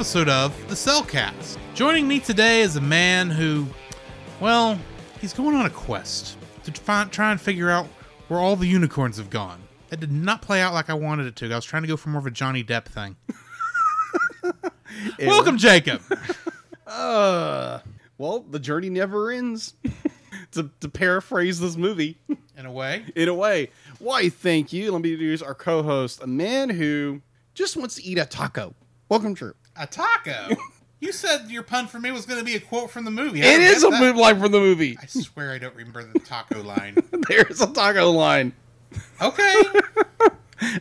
Episode of the Cellcast. Joining me today is a man who, well, he's going on a quest to find, try and figure out where all the unicorns have gone. That did not play out like I wanted it to. I was trying to go for more of a Johnny Depp thing. welcome, Jacob. Uh, well, the journey never ends. to, to paraphrase this movie In a way, in a way. Why, thank you. Let me introduce our co host, a man who just wants to eat a taco. Welcome, Drew. A taco. you said your pun for me was going to be a quote from the movie. I It is a that. line from the movie. I swear I don't remember the taco line. There's a taco line. Okay.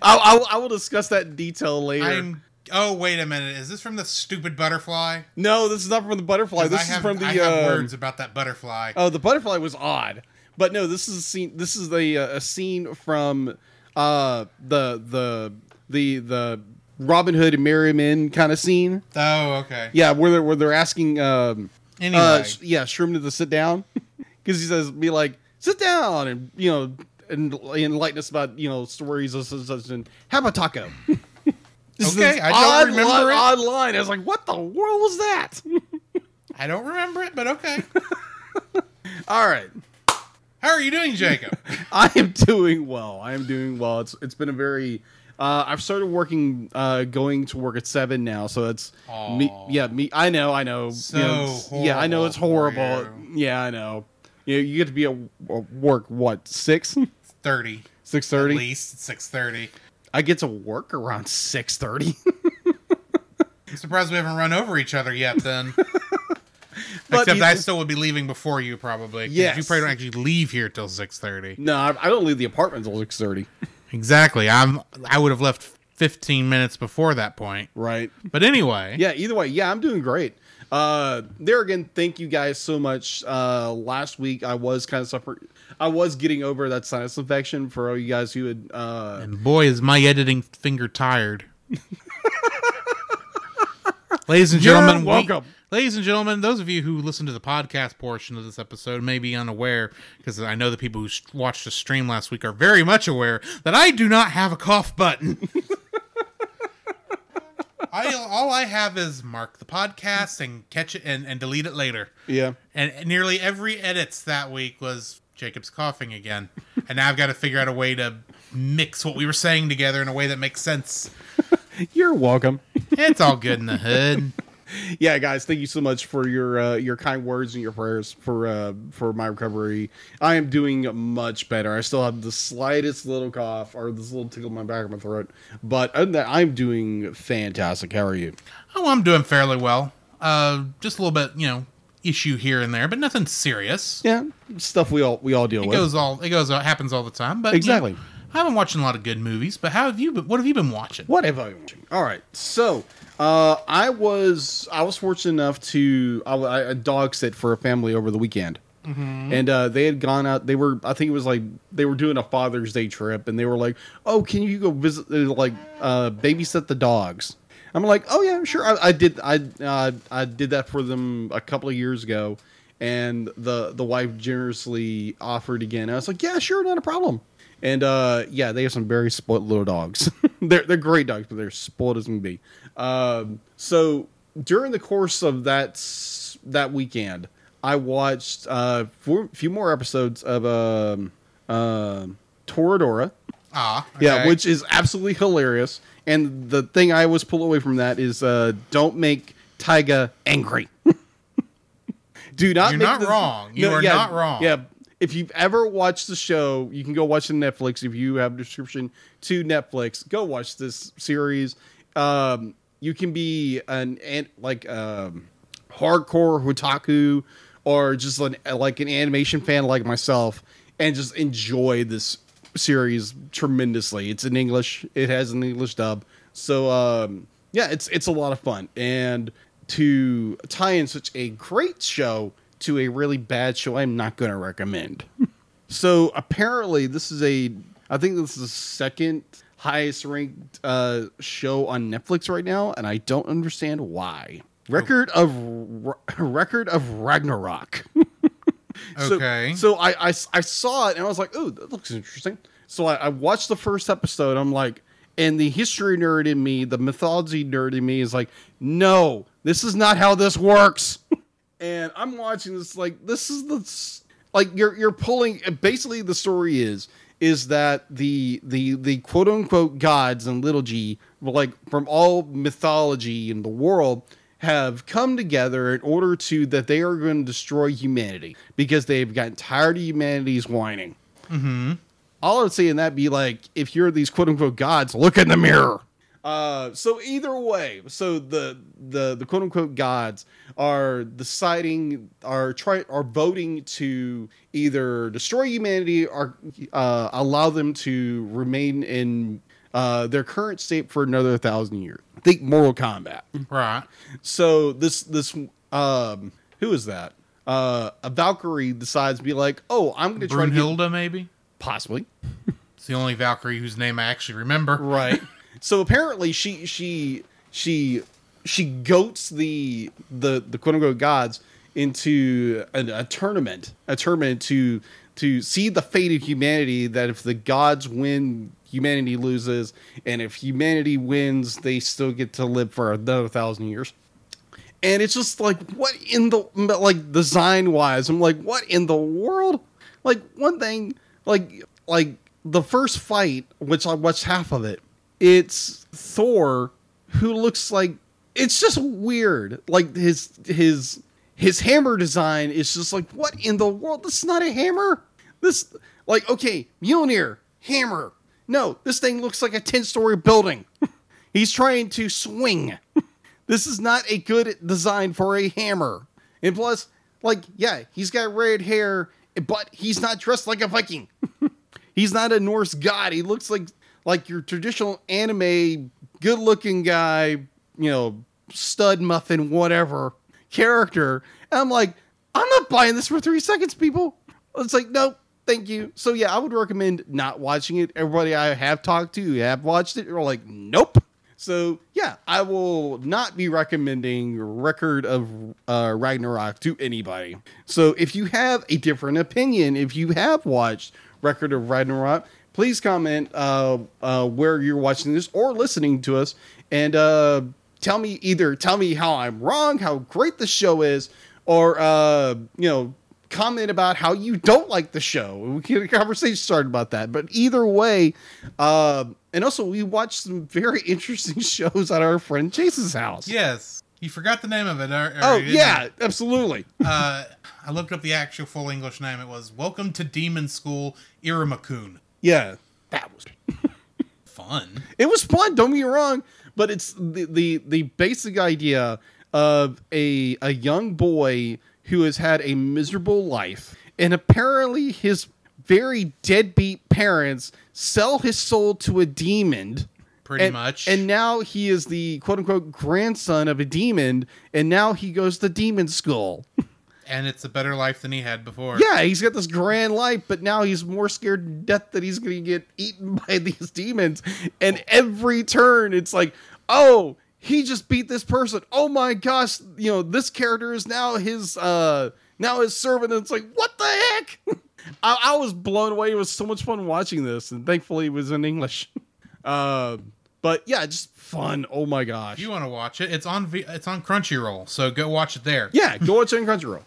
I'll, I'll, I will discuss that in detail later. I'm. Oh wait a minute! Is this from the stupid butterfly? No, this is not from the butterfly. This I is from the. I have um, words about that butterfly. Oh, the butterfly was odd, but no, this is a scene. This is the uh, a scene from uh the the the the Robin Hood and Merry Men kind of scene. Oh, okay. Yeah, where they're where they're asking um Anyway, uh sh- yeah Shroom to sit down because he says be like sit down and you know and enlighten us about you know stories of such and and have a taco. This Okay, I don't odd remember li- it. Odd line. I was like, what the world was that? I don't remember it, but okay. All right. How are you doing, Jacob? I am doing well. I am doing well. It's it's been a very uh, I've started working uh, going to work at seven now, so it's me. Yeah, me. I know. I know. So you know, yeah, I know it's horrible. Yeah, I know. You know, you get to be at at work what six Thirty. six At thirty. least six thirty. I get to work around six thirty. I'm surprised we haven't run over each other yet. Then, But except I still would be leaving before you, probably. Yes. You probably don't actually leave here till six thirty. no, I, I don't leave the apartment until six thirty. Exactly. I'm. I would have left fifteen minutes before that point. Right. But anyway. Yeah, either way, yeah, I'm doing great. Uh there again, thank you guys so much. Uh last week I was kind of suffering I was getting over that sinus infection for all you guys who had uh And boy, is my editing finger tired. ladies and You're gentlemen, we- welcome. Ladies and gentlemen, those of you who listen to the podcast portion of this episode may be unaware, because I know the people who watched the stream last week are very much aware that I do not have a cough button. I, all I have is mark the podcast and catch it and, and delete it later. yeah. And nearly every edits that week was Jacob's coughing again. And now I've got to figure out a way to mix what we were saying together in a way that makes sense. You're welcome. It's all good in the hood. yeah, guys, thank you so much for your uh, your kind words and your prayers for uh, for my recovery. I am doing much better. I still have the slightest little cough or this little tickle in my back of my throat, but other than that, I'm doing fantastic. How are you? Oh, I'm doing fairly well. Uh, just a little bit, you know, issue here and there, but nothing serious. Yeah, stuff we all we all deal It with. goes all it goes it happens all the time. But you know, Exactly. I haven't watched a lot of good movies. But how have you? Been, what have you been watching? What have I been watching? All right, so uh, I was I was fortunate enough to I, I, dog sit for a family over the weekend, and uh, they had gone out. They were I think it was like they were doing a Father's Day trip, and they were like, "Oh, can you go visit uh, like uh, babysit the dogs?" I'm like, "Oh yeah, sure." I, I did I uh, I did that for them a couple of years ago, and the the wife generously offered again. I was like, "Yeah, sure, not a problem." And uh, yeah, they have some very spoiled little dogs. they're they're great dogs, but they're spoiled as can be. Um, so during the course of that that weekend, I watched uh, a few more episodes of um, um Toradora. Ah, Yeah, which is absolutely hilarious. And the thing I always pull away from that is uh, don't make Taiga angry. Do not. You're make not the- wrong. You are yeah, not wrong. Yeah. If you've ever watched the show, you can go watch it on Netflix. If you have a subscription to Netflix, go watch this series. Um, you can be an, like um, hardcore otaku or just an, like an animation fan like myself and just enjoy this series tremendously. It's in English. It has an English dub. So um, yeah, it's it's a lot of fun. And to tie in such a great show to a really bad show, I'm not going to recommend. so apparently, this is a I think this is the second highest ranked uh, show on Netflix right now, and I don't understand why. Record of record of Ragnarok. So- Okay. So, I, I I saw it and I was like, oh, that looks interesting. So I, I watched the first episode. I'm like, and the history nerd in me, the mythology nerd in me, is like, no, this is not how this works. and I'm watching this like this is the like you're you're pulling. Basically, the story is is that the the the quote unquote gods and little g like from all mythology in the world have come together in order to that they are going to destroy humanity because they've gotten tired of humanity's whining. Mm-hmm. All I would say in that be like, if you're these quote unquote gods, look in the mirror. Uh, so either way, so the the the quote unquote gods are deciding are try are voting to either destroy humanity or uh, allow them to remain in uh, their current state for another thousand years. Think Mortal Kombat. right. So this this um who is that? Uh, a Valkyrie decides to be like, oh, I'm going to try to get maybe. possibly It's the only Valkyrie whose name I actually remember. right so apparently she she she she goats the the the quote unquote gods into a, a tournament a tournament to to see the fate of humanity that if the gods win humanity loses and if humanity wins they still get to live for another thousand years. And it's just like what in the like design wise i'm like what in the world? Like one thing like like the first fight which i watched half of it it's thor who looks like it's just weird like his his his hammer design is just like what in the world this is not a hammer this like okay mjolnir hammer no this thing looks like a 10 story building he's trying to swing this is not a good design for a hammer. And plus, like, yeah, he's got red hair, but he's not dressed like a Viking. he's not a Norse god. He looks like like your traditional anime, good-looking guy, you know, stud muffin, whatever character. And I'm like, I'm not buying this for three seconds, people. It's like, nope, thank you. So yeah, I would recommend not watching it. Everybody I have talked to have watched it are like, nope. So yeah, I will not be recommending Record of uh, Ragnarok to anybody. So if you have a different opinion, if you have watched Record of Ragnarok, please comment uh, uh, where you're watching this or listening to us, and uh, tell me either tell me how I'm wrong, how great the show is, or uh, you know comment about how you don't like the show. We can get a conversation started about that. But either way, uh, and also we watched some very interesting shows at our friend Chase's house. Yes. You forgot the name of it. or- or Oh yeah, absolutely. Uh, I looked up the actual full English name. It was Welcome to Demon School Iruma-kun. Yeah, that was Fun. it was fun. Don't get me wrong, but it's the the the basic idea of a a young boy who has had a miserable life, and apparently his very deadbeat parents sell his soul to a demon. Pretty and, much. And now he is the quote unquote grandson of a demon, and now he goes to demon school. and it's a better life than he had before. Yeah, he's got this grand life, but now he's more scared to death that he's going to get eaten by these demons. And every turn, it's like, oh, he just beat this person. Oh my gosh, you know, this character is now his uh now his servant. And it's like, what the heck? I, I was blown away. It was so much fun watching this, and thankfully it was in English. Uh, but yeah, just fun. Oh my gosh. If you want to watch it, it's on v- it's on Crunchyroll, so go watch it there. yeah, go watch it on Crunchyroll.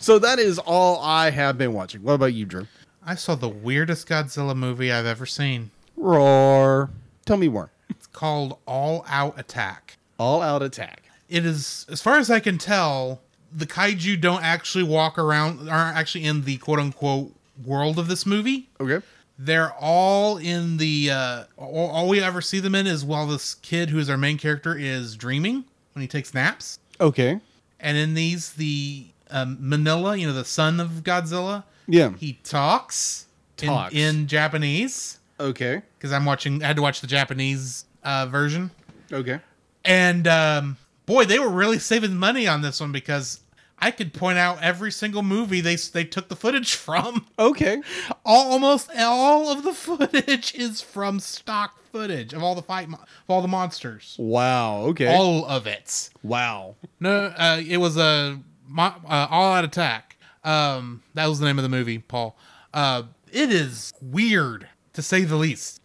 So that is all I have been watching. What about you, Drew? I saw the weirdest Godzilla movie I've ever seen. Roar. Tell me more. It's called All Out Attack. All out attack. It is, as far as I can tell, the kaiju don't actually walk around, aren't actually in the quote unquote world of this movie. Okay. They're all in the. Uh, all, all we ever see them in is while this kid, who is our main character, is dreaming when he takes naps. Okay. And in these, the um, Minilla, you know, the son of Godzilla. Yeah. He talks, in- Talks. In, Japanese Okay. because I'm watching. I had to watch the Japanese uh, version, Okay. and um, boy, they were really saving money on this one because I could point out every single movie they they took the footage from. Okay. All, almost all of the footage is from stock footage of all the fight mo- of all the monsters. Wow. Okay. All of it. wow. No, uh, it was a mo- uh, all out attack. Um, that was the name of the movie, Paul. Uh, it is weird to say the least.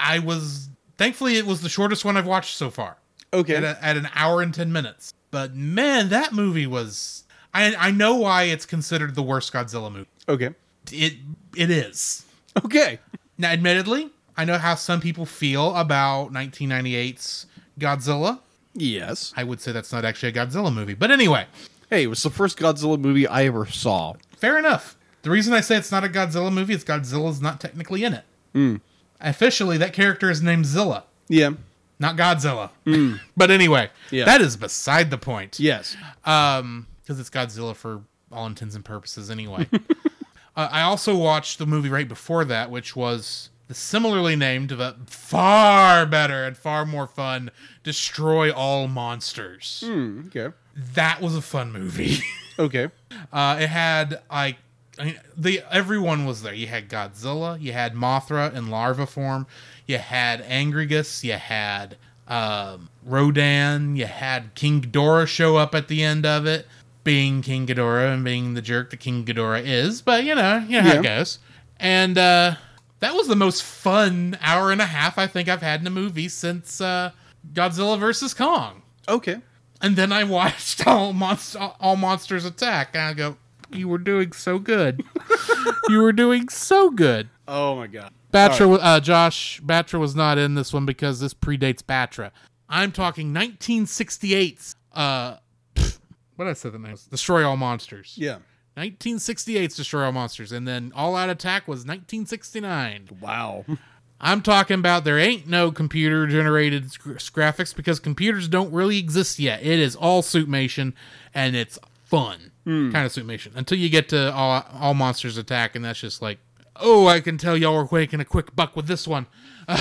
I was thankfully it was the shortest one I've watched so far Okay. at, a, at an hour and ten minutes. But man, that movie was. I I know why it's considered the worst Godzilla movie. okay. It it is. Okay. Now, admittedly, I know how some people feel about 1998's Godzilla. Yes. I would say that's not actually a Godzilla movie, but anyway. Hey, it was the first Godzilla movie I ever saw. Fair enough. The reason I say it's not a Godzilla movie is Godzilla's not technically in it. Officially, that character is named Zilla, Yeah. not Godzilla. but anyway, Yeah. that is beside the point. Yes. Um, because it's Godzilla for all intents and purposes anyway. uh, I also watched the movie right before that, which was the similarly named but far better and far more fun Destroy All Monsters. Hmm. Okay. That was a fun movie. Okay. Uh, it had like I mean, the everyone was there. You had Godzilla, you had Mothra in larva form, you had Anguirus, you had um, Rodan, you had King Ghidorah show up at the end of it, being King Ghidorah and being the jerk that King Ghidorah is. But you know, you know how Yeah. it goes. And uh, that was the most fun hour and a half I think I've had in a movie since uh, Godzilla versus Kong. Okay. And then I watched all monst- all monsters attack, and I go, "You were doing so good. you were doing so good." Oh my god. Batra, uh, Josh Batra was not in this one because this predates Batra. I'm talking 1968's. Uh, pff, what did I say the name? was? Destroy All Monsters. Yeah. 1968's Destroy All Monsters, and then All Out Attack was 1969. Wow. I'm talking about there ain't no computer generated graphics because computers don't really exist yet. It is all suitmation and it's fun kind of suitmation until you get to all, all monsters attack and that's just like oh I can tell y'all are making a quick buck with this one.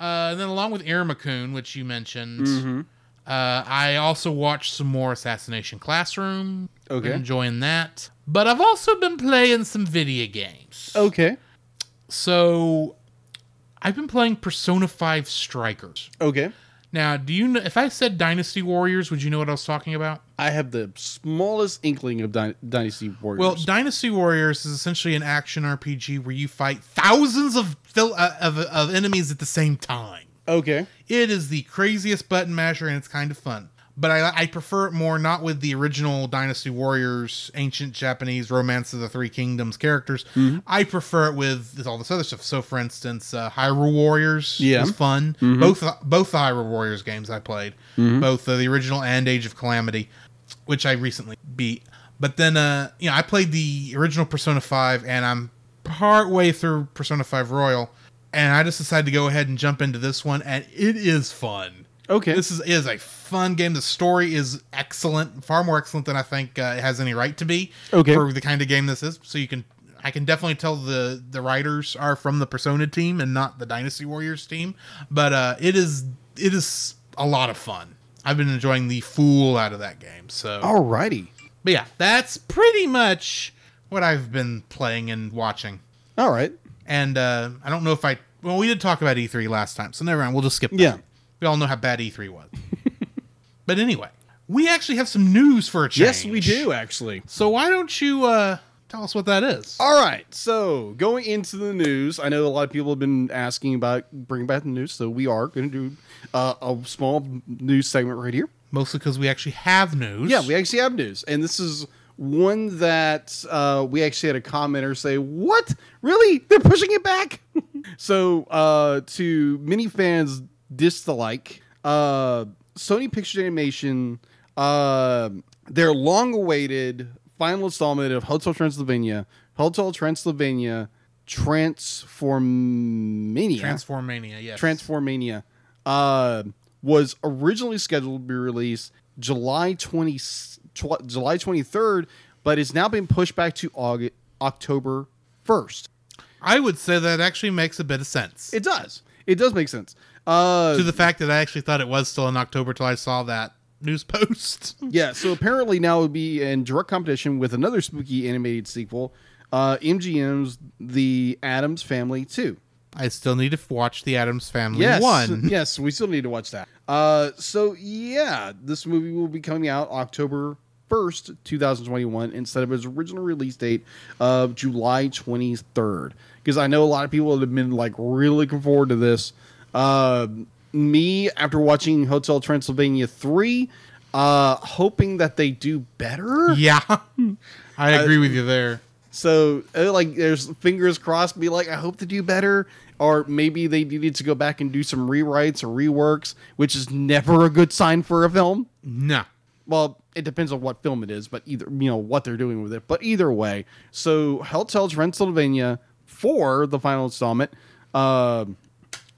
Uh, and then along with Iruma-kun, which you mentioned, uh, I also watched some more Assassination Classroom. Okay. Enjoying that, but I've also been playing some video games. Okay. So I've been playing Persona 5 Strikers. Okay. Now, do you know if I said Dynasty Warriors, would you know what I was talking about? I have the smallest inkling of Dy- Dynasty Warriors. Well, Dynasty Warriors is essentially an action RPG where you fight thousands of fil- uh, of, of enemies at the same time. okay. It is the craziest button masher and it's kind of fun. But I, I prefer it more not with the original Dynasty Warriors, ancient Japanese Romance of the Three Kingdoms characters. I prefer it with all this other stuff. So, for instance, uh, Hyrule Warriors Yeah. was fun. Both both the Hyrule Warriors games I played, both uh, the original and Age of Calamity, which I recently beat. But then, uh, you know, I played the original Persona 5, and I'm part way through Persona 5 Royal, and I just decided to go ahead and jump into this one, and it is fun. Okay. This is is a fun game. The story is excellent, far more excellent than I think uh, it has any right to be. Okay. For the kind of game this is, so you can, I can definitely tell the the writers are from the Persona team and not the Dynasty Warriors team. But uh, it is it is a lot of fun. I've been enjoying the fool out of that game. So, Alrighty. but yeah, that's pretty much what I've been playing and watching. All right. And uh, I don't know if I well, we did talk about E3 last time, so never mind. We'll just skip. That. Yeah. We all know how bad E3 was. but anyway, we actually have some news for a change. Yes, we do actually. So why don't you uh, tell us what that is? All right. So going into the news, I know a lot of people have been asking about bringing back the news, so we are going to do uh, a small news segment right here. Mostly because we actually have news. Yeah, we actually have news, and this is one that uh, we actually had a commenter say, "What? Really? They're pushing it back?" so, uh, to many fans' dislike, uh, Sony Pictures Animation, uh, their long-awaited final installment of Hotel Transylvania, Hotel Transylvania, Transformania, Transformania. Yes. Transformania uh, was originally scheduled to be released July 20 tw- July 23rd but it's now been pushed back to August, October 1st. I would say that actually makes a bit of sense. It does. It does make sense. Uh, to the fact that I actually thought it was still in October till I saw that news post. yeah, so apparently now it would be in direct competition with another spooky animated sequel, uh, MGM's The Addams Family 2. I still need to watch the Addams Family Yes, one. yes, we still need to watch that. Uh, so yeah, this movie will be coming out October first, two thousand twenty-one, instead of its original release date of July twenty-third. Because I know a lot of people have been like really looking forward to this. Uh, me, after watching Hotel Transylvania three, uh, hoping that they do better. Yeah, I agree with you there. So, uh, like, there's fingers crossed. Be like, I hope to do better, or maybe they needed to go back and do some rewrites or reworks, which is never a good sign for a film. No. Well, it depends on what film it is, but either you know what they're doing with it. But either way, so Hotel Transylvania for the final installment, uh,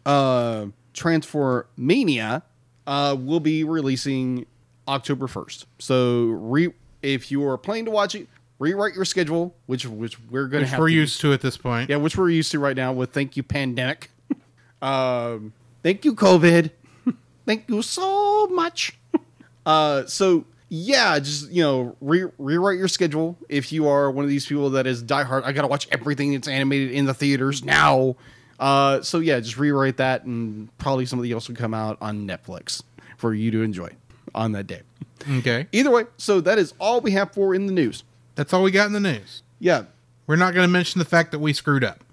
uh, Transformania, uh, will be releasing October first. So, re- if you are planning to watch it, rewrite your schedule, which which we're going to Which we're to used to at this point. yeah, which we're used to right now with thank you pandemic. um, thank you COVID. thank you so much. uh, so yeah, just you know, re- rewrite your schedule if you are one of these people that is diehard. I gotta watch everything that's animated in the theaters now. Uh, so yeah, just rewrite that, and probably something else will come out on Netflix for you to enjoy on that day. Okay. Either way, so that is all we have for in the news. That's all we got in the news. Yeah, We're not going to mention the fact that we screwed up.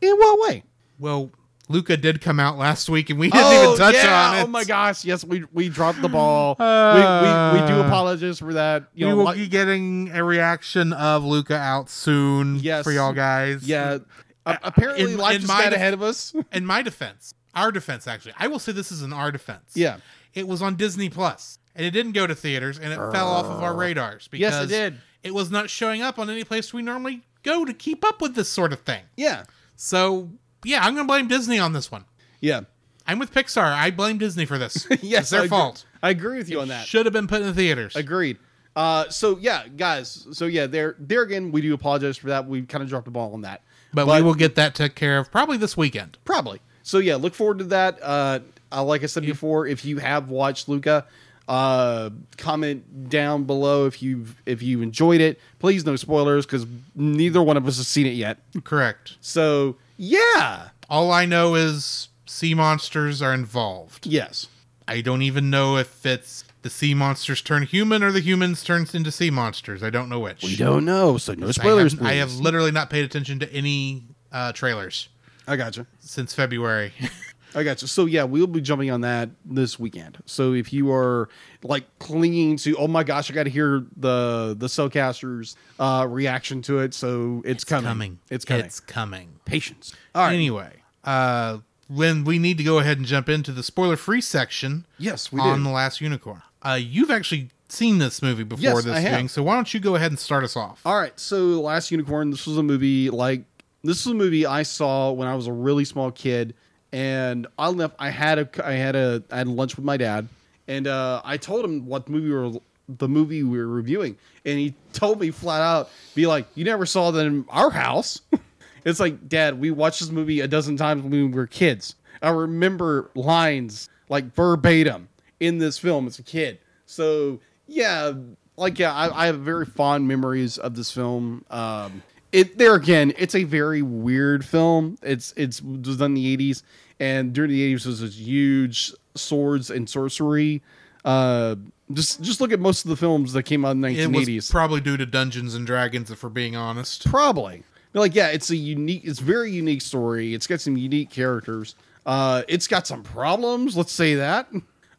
in what way? Well, Luca did come out last week and we didn't even touch yeah. on it. Oh my gosh! Yes, we we dropped the ball. Uh, we, we we do apologize for that. You we know, will like- be getting a reaction of Luca out soon Yes. for y'all guys. yeah. Apparently, in- life in just got def- ahead of us. In my defense, our defense actually, I will say this is in our defense. Yeah. It was on Disney Plus, and it didn't go to theaters, and it fell off of our radars because Yes, it did. It was not showing up on any place we normally go to keep up with this sort of thing. yeah, So yeah, I'm gonna blame Disney on this one. yeah, I'm with Pixar. I blame Disney for this. yes. it's their I agree- fault. I agree with you on that. Should have been put in the theaters. Agreed. Uh, so yeah, guys. So yeah, there, there again, we do apologize for that. We kind of dropped the ball on that, but, we will get that taken care of probably this weekend. Probably. So yeah, look forward to that. Uh, like I said before, if you have watched Luca, uh, comment down below if you if you enjoyed it. Please no spoilers because neither one of us has seen it yet. Correct. So yeah, All I know is sea monsters are involved. yes, I don't even know if it's the sea monsters turn human or the humans turns into sea monsters. I don't know which. we don't know. So no I spoilers. have, I have literally not paid attention to any uh, trailers I gotcha. since February. I gotcha. So yeah, we'll be jumping on that this weekend. So if you are like clinging to, oh my gosh, I got to hear the the Cellcasters uh, reaction to it. So it's, coming. It's coming. It's coming. Patience. All right. Anyway, uh, when we need to go ahead and jump into the spoiler-free section Yes, we on do. the Last Unicorn. Uh, you've actually seen this movie before Yes, this have. so why don't you go ahead and start us off? All right, so Last Unicorn. This was a movie like this was a movie I saw when I was a really small kid, and I left. I had a I had a I had lunch with my dad, and uh, I told him what movie we were the movie we were reviewing, and he told me flat out, "Be like, you never saw that in our house." it's like, Dad, we watched this movie a dozen times when we were kids. I remember lines like verbatim in this film as a kid. So yeah, like yeah, I, I have very fond memories of this film. Um, it there again, it's a very weird film. It's it's it was done in the eighties, and during the eighties was this huge swords and sorcery. Uh, just just look at most of the films that came out in the It nineteen was eighties. probably due to Dungeons and Dragons, if we're being honest. Probably. But like, yeah, it's a unique, it's very unique story. It's got some unique characters. Uh, it's got some problems. Let's say that.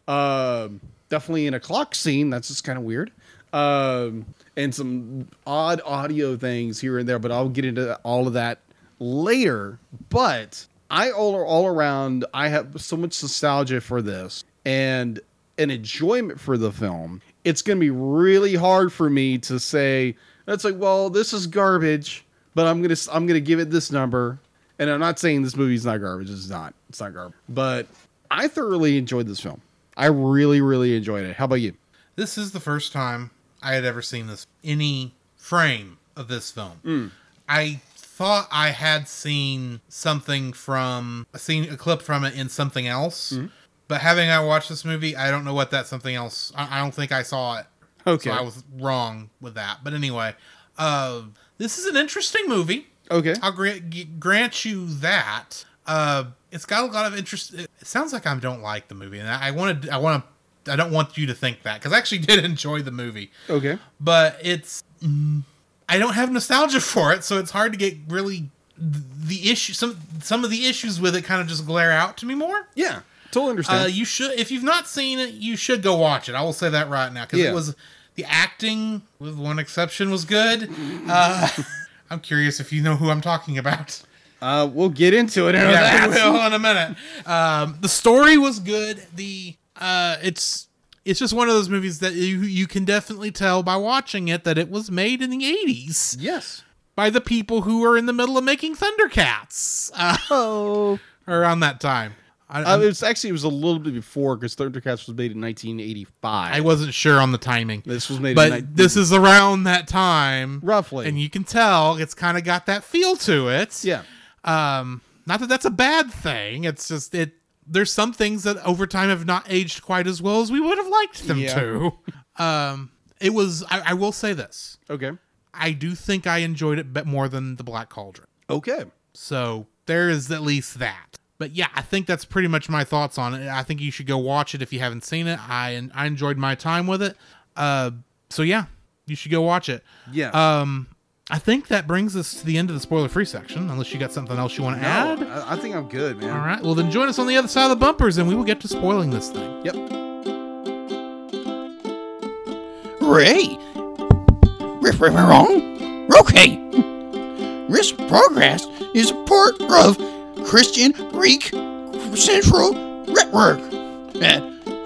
Um, definitely in a clock scene. That's just kind of weird. Um, and some odd audio things here and there. But I'll get into all of that later. But I all all around, I have so much nostalgia for this and an enjoyment for the film. It's going to be really hard for me to say that's like, well, this is garbage, but I'm gonna I'm gonna give it this number. And I'm not saying this movie's not garbage. It's not. It's not garbage. But I thoroughly enjoyed this film. I really, really enjoyed it. How about you? This is the first time I had ever seen this any frame of this film. I thought I had seen something from a seen a clip from it in something else, but having I watched this movie, I don't know what that something else. I, I don't think I saw it. Okay. So I was wrong with that. But anyway, uh, this is an interesting movie. Okay. I'll grant, grant you that. Uh, it's got a lot of interest. It sounds like I don't like the movie, and I wanted, I want to, I don't want you to think that because I actually did enjoy the movie, Okay. but it's, mm, I don't have nostalgia for it, so it's hard to get really the issue. Some some of the issues with it kind of just glare out to me more. Yeah. Totally understand. Uh, you should, if you've not seen it, you should go watch it. I will say that right now because Yeah. it was the acting, with one exception, was good. Uh, I'm curious if you know who I'm talking about. Uh, we'll get into it in a Yeah, will in a minute. Um, the story was good. The uh, it's it's just one of those movies that you you can definitely tell by watching it that it was made in the 80s Yes. by the people who were in the middle of making Thundercats uh, Oh. around that time. I, Uh, it was actually it was a little bit before because Thundercats was made in 1985. I wasn't sure on the timing. This was made, in but ni- this is around that time roughly. and you can tell it's kind of got that feel to it yeah. Um not that that's a bad thing. It's just it there's some things that over time have not aged quite as well as we would have liked them Yeah. to. Um it was I, I will say this. Okay. i do think i enjoyed it bit more than the black cauldron. Okay. so there is at least that. But yeah i think that's pretty much my thoughts on it. I think you should go watch it if you haven't seen it. I i enjoyed my time with it. Uh so yeah you should go watch it. Yeah. um, I think that brings us to the end of the spoiler free section, unless you got something else you want to No, add. I, I think I'm good, man. All right, well, then join us on the other side of the bumpers and we will get to spoiling this thing. Yep. Ray. Riff, riff, wrong. Okay. This progress is a part of Christian Geek Central Network.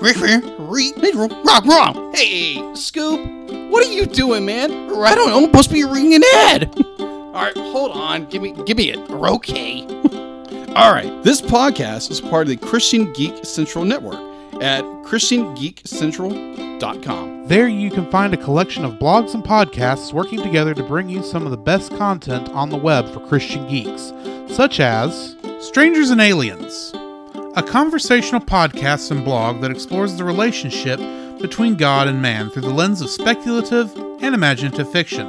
Riff, riff, re, literal, rock, wrong. Hey, Scoop, what are you doing, man? I don't know. I'm supposed to be reading an ad. All right, hold on. Give me, give me it. Okay. All right. This podcast is part of the Christian Geek Central Network at ChristianGeekCentral.com. There you can find a collection of blogs and podcasts working together to bring you some of the best content on the web for Christian geeks, such as Strangers and Aliens, a conversational podcast and blog that explores the relationship between God and man through the lens of speculative and imaginative fiction,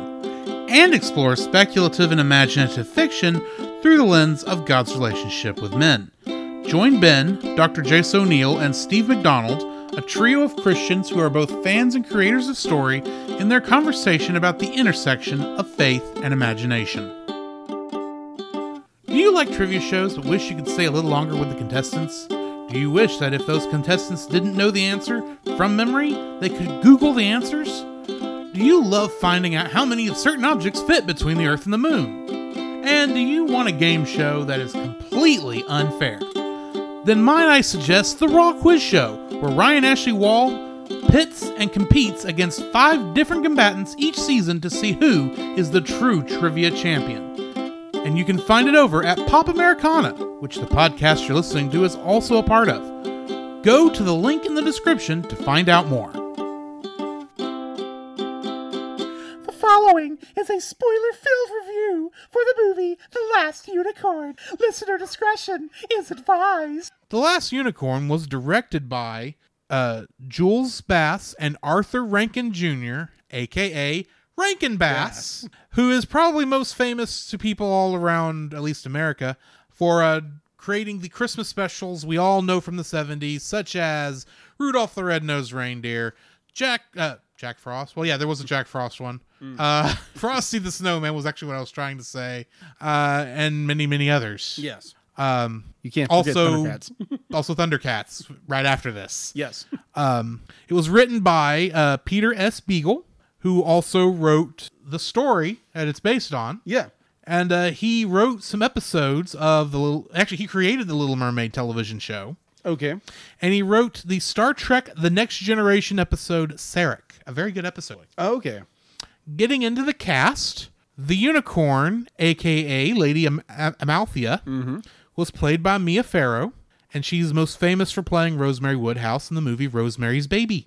and explores speculative and imaginative fiction through the lens of God's relationship with men. Join Ben, Dr. Jace O'Neill, and Steve McDonald, a trio of Christians who are both fans and creators of story, in their conversation about the intersection of faith and imagination. Do you like trivia shows but wish you could stay a little longer with the contestants? Do you wish that if those contestants didn't know the answer from memory, they could Google the answers? Do you love finding out how many of certain objects fit between the Earth and the Moon? And do you want a game show that is completely unfair? Then might I suggest the Raw Quiz Show, where Ryan Ashley Wall pits and competes against five different combatants each season to see who is the true trivia champion. And you can find it over at Pop Americana, which the podcast you're listening to is also a part of. Go to the link in the description to find out more. The following is a spoiler filled review for the movie The Last Unicorn. Listener discretion is advised. The Last Unicorn was directed by uh, Jules Bass and Arthur Rankin Jr., aka Rankin Bass, who is probably most famous to people all around, at least America, for uh, creating the Christmas specials we all know from the 70s, such as Rudolph the Red-Nosed Reindeer, Jack uh, Jack Frost. Well, yeah, there was a Jack Frost one. Uh, Frosty the Snowman was actually what I was trying to say, uh, and many, many others. Yes. Um, You can't forget also, Thundercats. also Thundercats right after this. yes. Um, it was written by uh, Peter S. Beagle, who also wrote the story that it's based on, Yeah. and uh, he wrote some episodes of the little. Actually, he created the Little Mermaid television show, Okay. and he wrote the Star Trek: The Next Generation episode Sarek, a very good episode. Okay. Getting into the cast, the unicorn, aka Lady Am- Am- Amalthea, was played by Mia Farrow, and she's most famous for playing Rosemary Woodhouse in the movie Rosemary's Baby.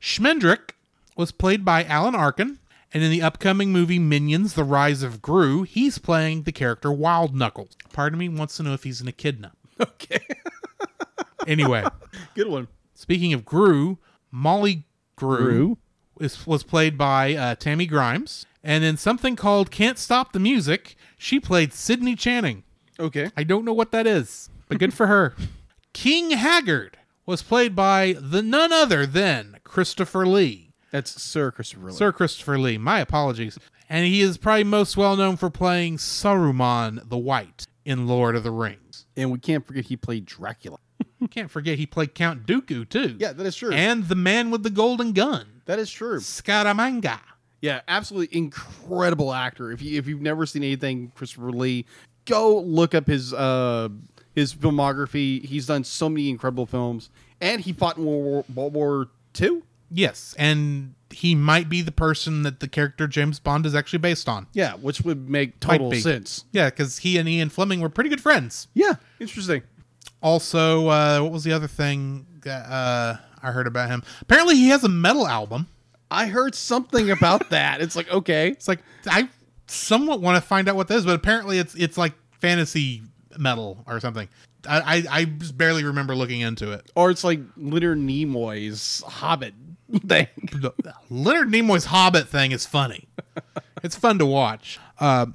Schmendrick was played by Alan Arkin, And in the upcoming movie Minions: The Rise of Gru, he's playing the character Wild Knuckles. Pardon me wants to know if he's an echidna. Okay. Anyway, Good one. speaking of Gru, Molly Grue, Gru? is, was played by uh, Tammy Grimes, and in something called Can't Stop the Music, she played Sydney Channing. Okay. I don't know what that is, but good for her. King Haggard was played by the none other than Christopher Lee. That's Sir Christopher Lee. Sir Christopher Lee, my apologies. And he is probably most well known for playing Saruman the White in Lord of the Rings. And we can't forget he played Dracula. Can't forget he played Count Dooku too. Yeah, that is true. And the man with the golden gun, that is true. Scaramanga. Yeah, absolutely incredible actor. If you if you've never seen anything Christopher Lee, go look up his uh his filmography. He's done so many incredible films, and he fought in World War, World War Two. Yes, and he might be the person that the character James Bond is actually based on. Yeah, which would make total sense. Yeah, because he and Ian Fleming were pretty good friends. Yeah, interesting. Also, uh, what was the other thing that, uh, I heard about him? Apparently, he has a metal album. I heard something about that. It's like okay, It's like I somewhat want to find out what that is, but apparently it's it's like fantasy metal or something. I I, I just barely remember looking into it. or it's like Leonard Nimoy's Hobbit thing. Leonard Nimoy's Hobbit thing is funny. it's fun to watch. Uh,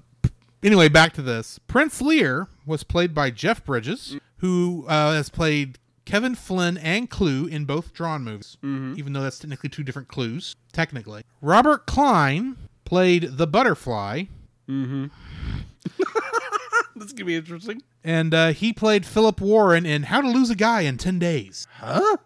anyway, back to this. Prince Lear was played by Jeff Bridges, who uh, has played Kevin Flynn and Clu in both Tron movies, even though that's technically two different Clus. Technically, Robert Klein played the Butterfly, Mm hmm. That's gonna be interesting. and uh, he played Philip Warren in How to Lose a Guy in Ten Days. Huh?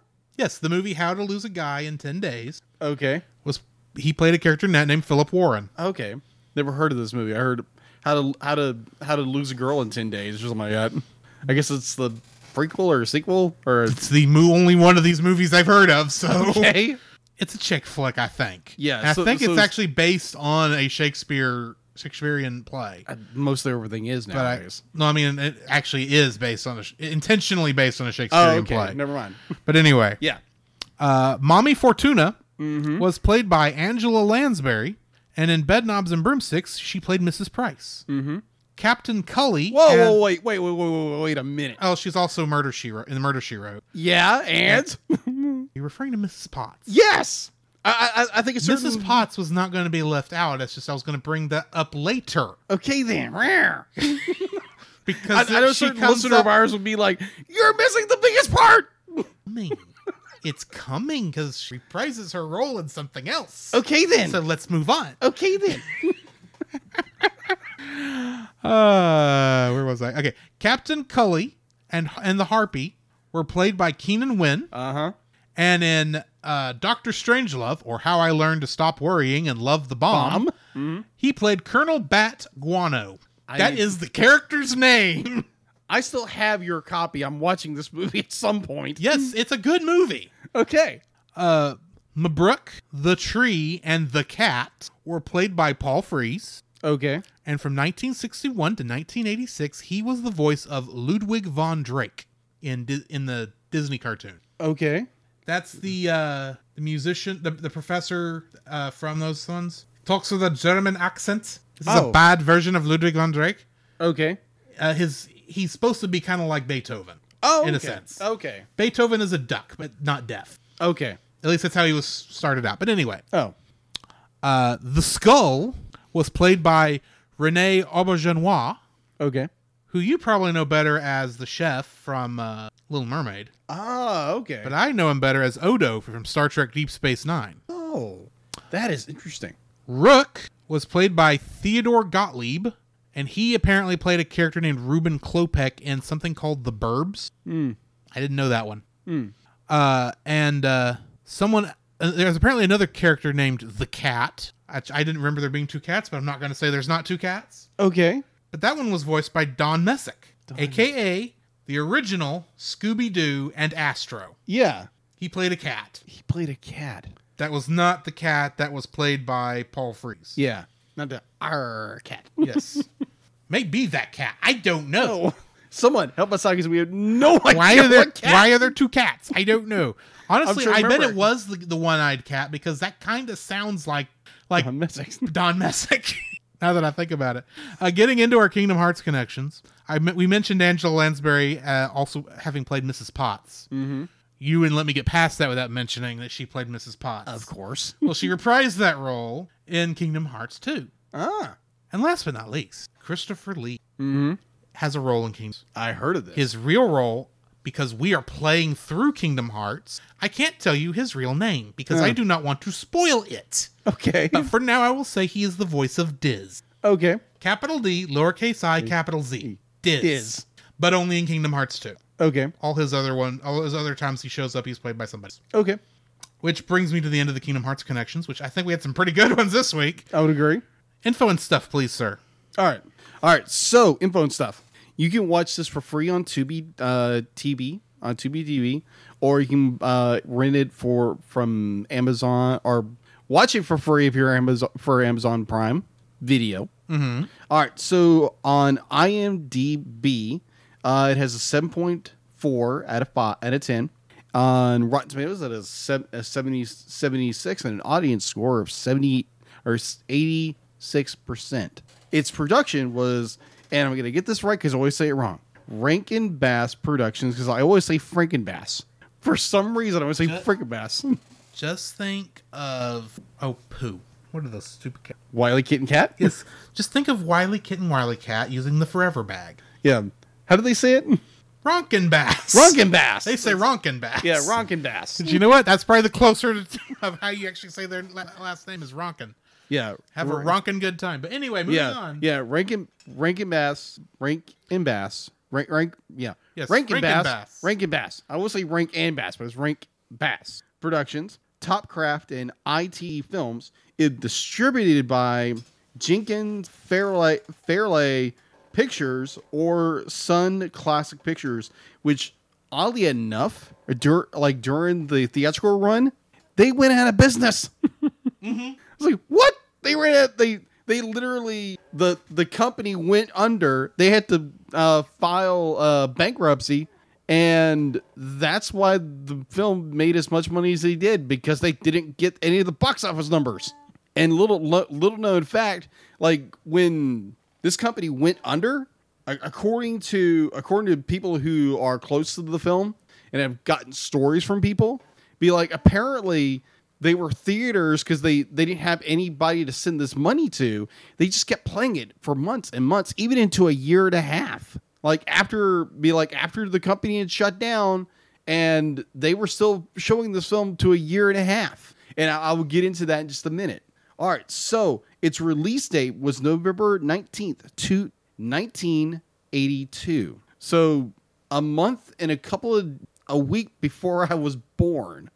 Yes, the movie How to Lose a Guy in Ten Days Okay. was he played a character in that named Philip Warren. Okay. Never heard of this movie. I heard how to how to how to lose a girl in ten days or something like that. I guess it's the prequel or sequel or It's the mo- only one of these movies I've heard of, so okay. it's a chick flick, I think. Yeah, I so- think so it's it's- actually based on a Shakespeare Shakespearean play. Mostly everything is But I, nowadays. no, I mean it actually is based on a intentionally based on a oh, Shakespearean okay. play. Never mind. But anyway, Yeah. uh, Mommy Fortuna Mm-hmm. was played by Angela Lansbury, and in Bedknobs and Broomsticks, she played Mrs. Price. Mm-hmm. Captain Cully. Whoa, whoa, wait, wait, wait, wait, wait, wait a minute. Oh, she's also Murder She Wrote in the Murder She Wrote. Yeah, and You're referring to Mrs. Potts. yes, I, I, I think it's certain. Mrs. Potts was not going to be left out. It's just I was going to bring that up later Okay, then. Rare. Because I know she certain comes listener up of ours would be like, "You're missing the biggest part." coming. It's coming because she reprises her role in something else. Okay, then. So let's move on. okay, then. Uh, where was I? Okay, Captain Cully and and the Harpy were played by Keenan Wynn, Uh huh. and in uh, Doctor Strangelove, or How I Learned to Stop Worrying and Love the Bomb, he played Colonel Bat Guano. That is the character's name. I still have your copy. I'm watching this movie at some point. yes, it's a good movie. Okay. Uh, Mabruk, the Tree, and the Cat were played by Paul Frees. Okay. And from 1961 to 1986, he was the voice of Ludwig von Drake in Di- in the Disney cartoon. Okay. That's the uh, the musician, the, the professor uh, from those ones. Talks with a German accent. This is Oh. a bad version of Ludwig von Drake. Okay. Uh, his he's supposed to be kind of like Beethoven. Oh, in a sense. Okay. Beethoven is a duck, but not deaf. Okay. At least that's how he was started out. But anyway, Oh. uh, the skull was played by Rene Auberjonois, Okay. who you probably know better as the chef from uh, Little Mermaid, Ah. Okay. but I know him better as Odo from Star Trek Deep Space Nine. oh, that is interesting. Rook was played by Theodore Gottlieb, and he apparently played a character named Reuben Klopek in something called The Burbs. I didn't know that one. Uh, and uh, someone uh, there's apparently another character named the Cat. I, I didn't remember there being two cats, but I'm not going to say there's not two cats. Okay. But that one was voiced by Don Messick, aka the original Scooby Doo and Astro. Yeah. He played a cat. He played a cat. That was not the cat that was played by Paul Frees. Yeah. Not the R cat. Yes. May be that cat. I don't know. Oh, Someone help us out because we have no idea. Why are there Why are there two cats? I don't know. Honestly, to I bet it was the, the one-eyed cat because that kind of sounds like like I'm missing. Don Messick. now that I think about it, uh, getting into our Kingdom Hearts connections, I we mentioned Angela Lansbury uh, also having played Mrs. Potts. Mm-hmm. You wouldn't let me get past that without mentioning that she played Mrs. Potts. Of course. Well, she reprised that role in Kingdom Hearts 2. Ah, And last but not least, Christopher Lee has a role in Kingdom. I heard of this. His real role, because we are playing through Kingdom Hearts, I can't tell you his real name because I hmm. do not want to spoil it. okay. But for now, I will say he is the voice of Diz. okay. Capital D, lowercase i, capital Z. Diz. Diz. But only in Kingdom Hearts 2. Okay. All his other one, all his other times he shows up, he's played by somebody. Okay. Which brings me to the end of the Kingdom Hearts connections, which I think we had some pretty good ones this week. I would agree. Info and stuff, please, sir. All right. All right. So, info and stuff. You can watch this for free on Tubi uh, TV, on Tubi TV, or you can uh, rent it for from Amazon or watch it for free if you're Amazon for Amazon Prime Video. Mm-hmm. right. So on IMDb, uh, it has a seven point four out of five out of ten. On Rotten Tomatoes, it has a 70, 76 and an audience score of 70 or 86%. Its production was, and I'm going to get this right because I always say it wrong Rankin Bass Productions, because I always say Franken Bass. For some reason, I always say Franken Bass. Just think of oh poo. What are those stupid cats? Wiley Kitten Cat? Yes. Just think of Wiley Kitten Wiley Cat using the forever bag. Yeah. How do they say it? Ronkin Bass. Ronkin Bass. They say Ronkin Bass. Yeah, Ronkin Bass. Do you know what? That's probably the closer to, of how you actually say their last name is Ronkin. Yeah. Have a Ronkin good time. But anyway, moving yeah, on. Yeah, Rankin Rankin Bass, Rank and Bass, rank rank yeah. Yes, Rankin Rankin Bass, Bass. Rankin Bass. I will say Rank and Bass, but it's Rank Bass Productions, Topcraft and IT Films. It distributed by Jenkins Fairlay Fairlay Pictures or Sun Classic Pictures, which oddly enough, dur- like during the theatrical run, they went out of business. Mm-hmm. I was like, what? They ran. They they literally the the company went under. They had to uh, file uh, bankruptcy, and that's why the film made as much money as they did because they didn't get any of the box office numbers. And little little known fact, like when this company went under, according to according to people who are close to the film and have gotten stories from people, be like apparently they were theaters because they they didn't have anybody to send this money to. They just kept playing it for months and months, even into a year and a half. Like after be like after the company had shut down, and they were still showing this film to a year and a half. And I, I will get into that in just a minute. All right, so its release date was November 19th, to 1982. So a month and a couple of a week before I was born.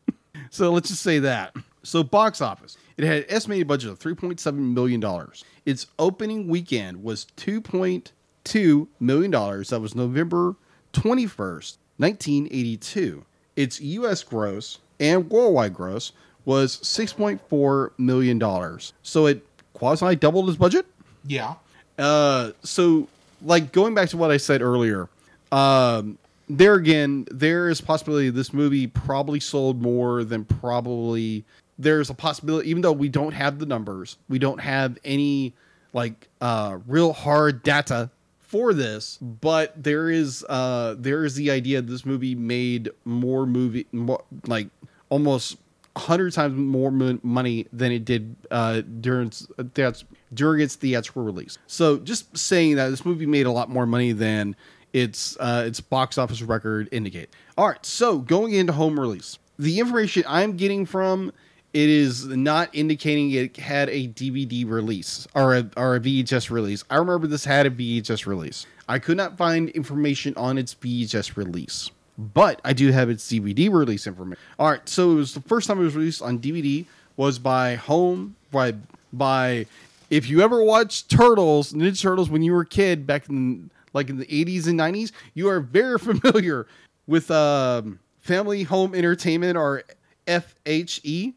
So let's just say that. So box office. It had an estimated budget of 3.7 million dollars. Its opening weekend was 2.2 million dollars. That was November 21st, 1982. Its US gross and worldwide gross was 6.4 million dollars. So it quasi doubled its budget. Yeah. Uh, so like going back to what I said earlier, um, there again, there is possibility this movie probably sold more than probably. There's a possibility, even though we don't have the numbers, we don't have any like uh, real hard data for this, but there is uh, there is the idea this movie made more movie more, like almost hundred times more mon- money than it did uh, during its- that's during its theatrical release. So just saying that this movie made a lot more money than its uh, its box office record indicate. All right, so going into home release, the information I'm getting from it is not indicating it had a DVD release or a, or a VHS release. I remember this had a VHS release. I could not find information on its VHS release, but I do have its DVD release information. All right, so it was the first time it was released on DVD was by Home by by. If you ever watched Turtles, Ninja Turtles when you were a kid back in like in the 80s and 90s, you are very familiar with um, Family Home Entertainment or FHE,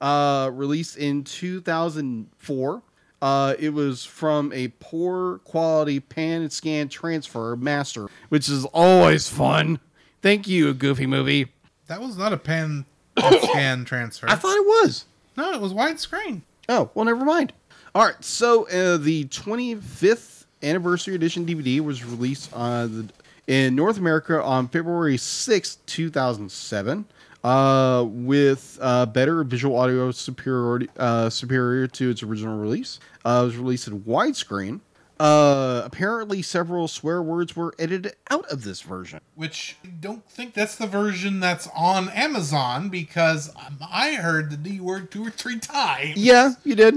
uh, released in 2004. uh, it was from a poor quality pan and scan transfer master, which is always fun. Thank you, Goofy movie. That was not a pan and scan transfer. I thought it was. no, it was widescreen. Oh, well, never mind. All right, so uh, the 25th anniversary edition DVD was released on the, in North America on February 6, 2007, uh, with uh, better visual audio superiority, uh, superior to its original release. Uh, it was released in widescreen. Uh, apparently, several swear words were edited out of this version. Which I don't think that's the version that's on Amazon because um, I heard the D word two or three times. Yeah, you did.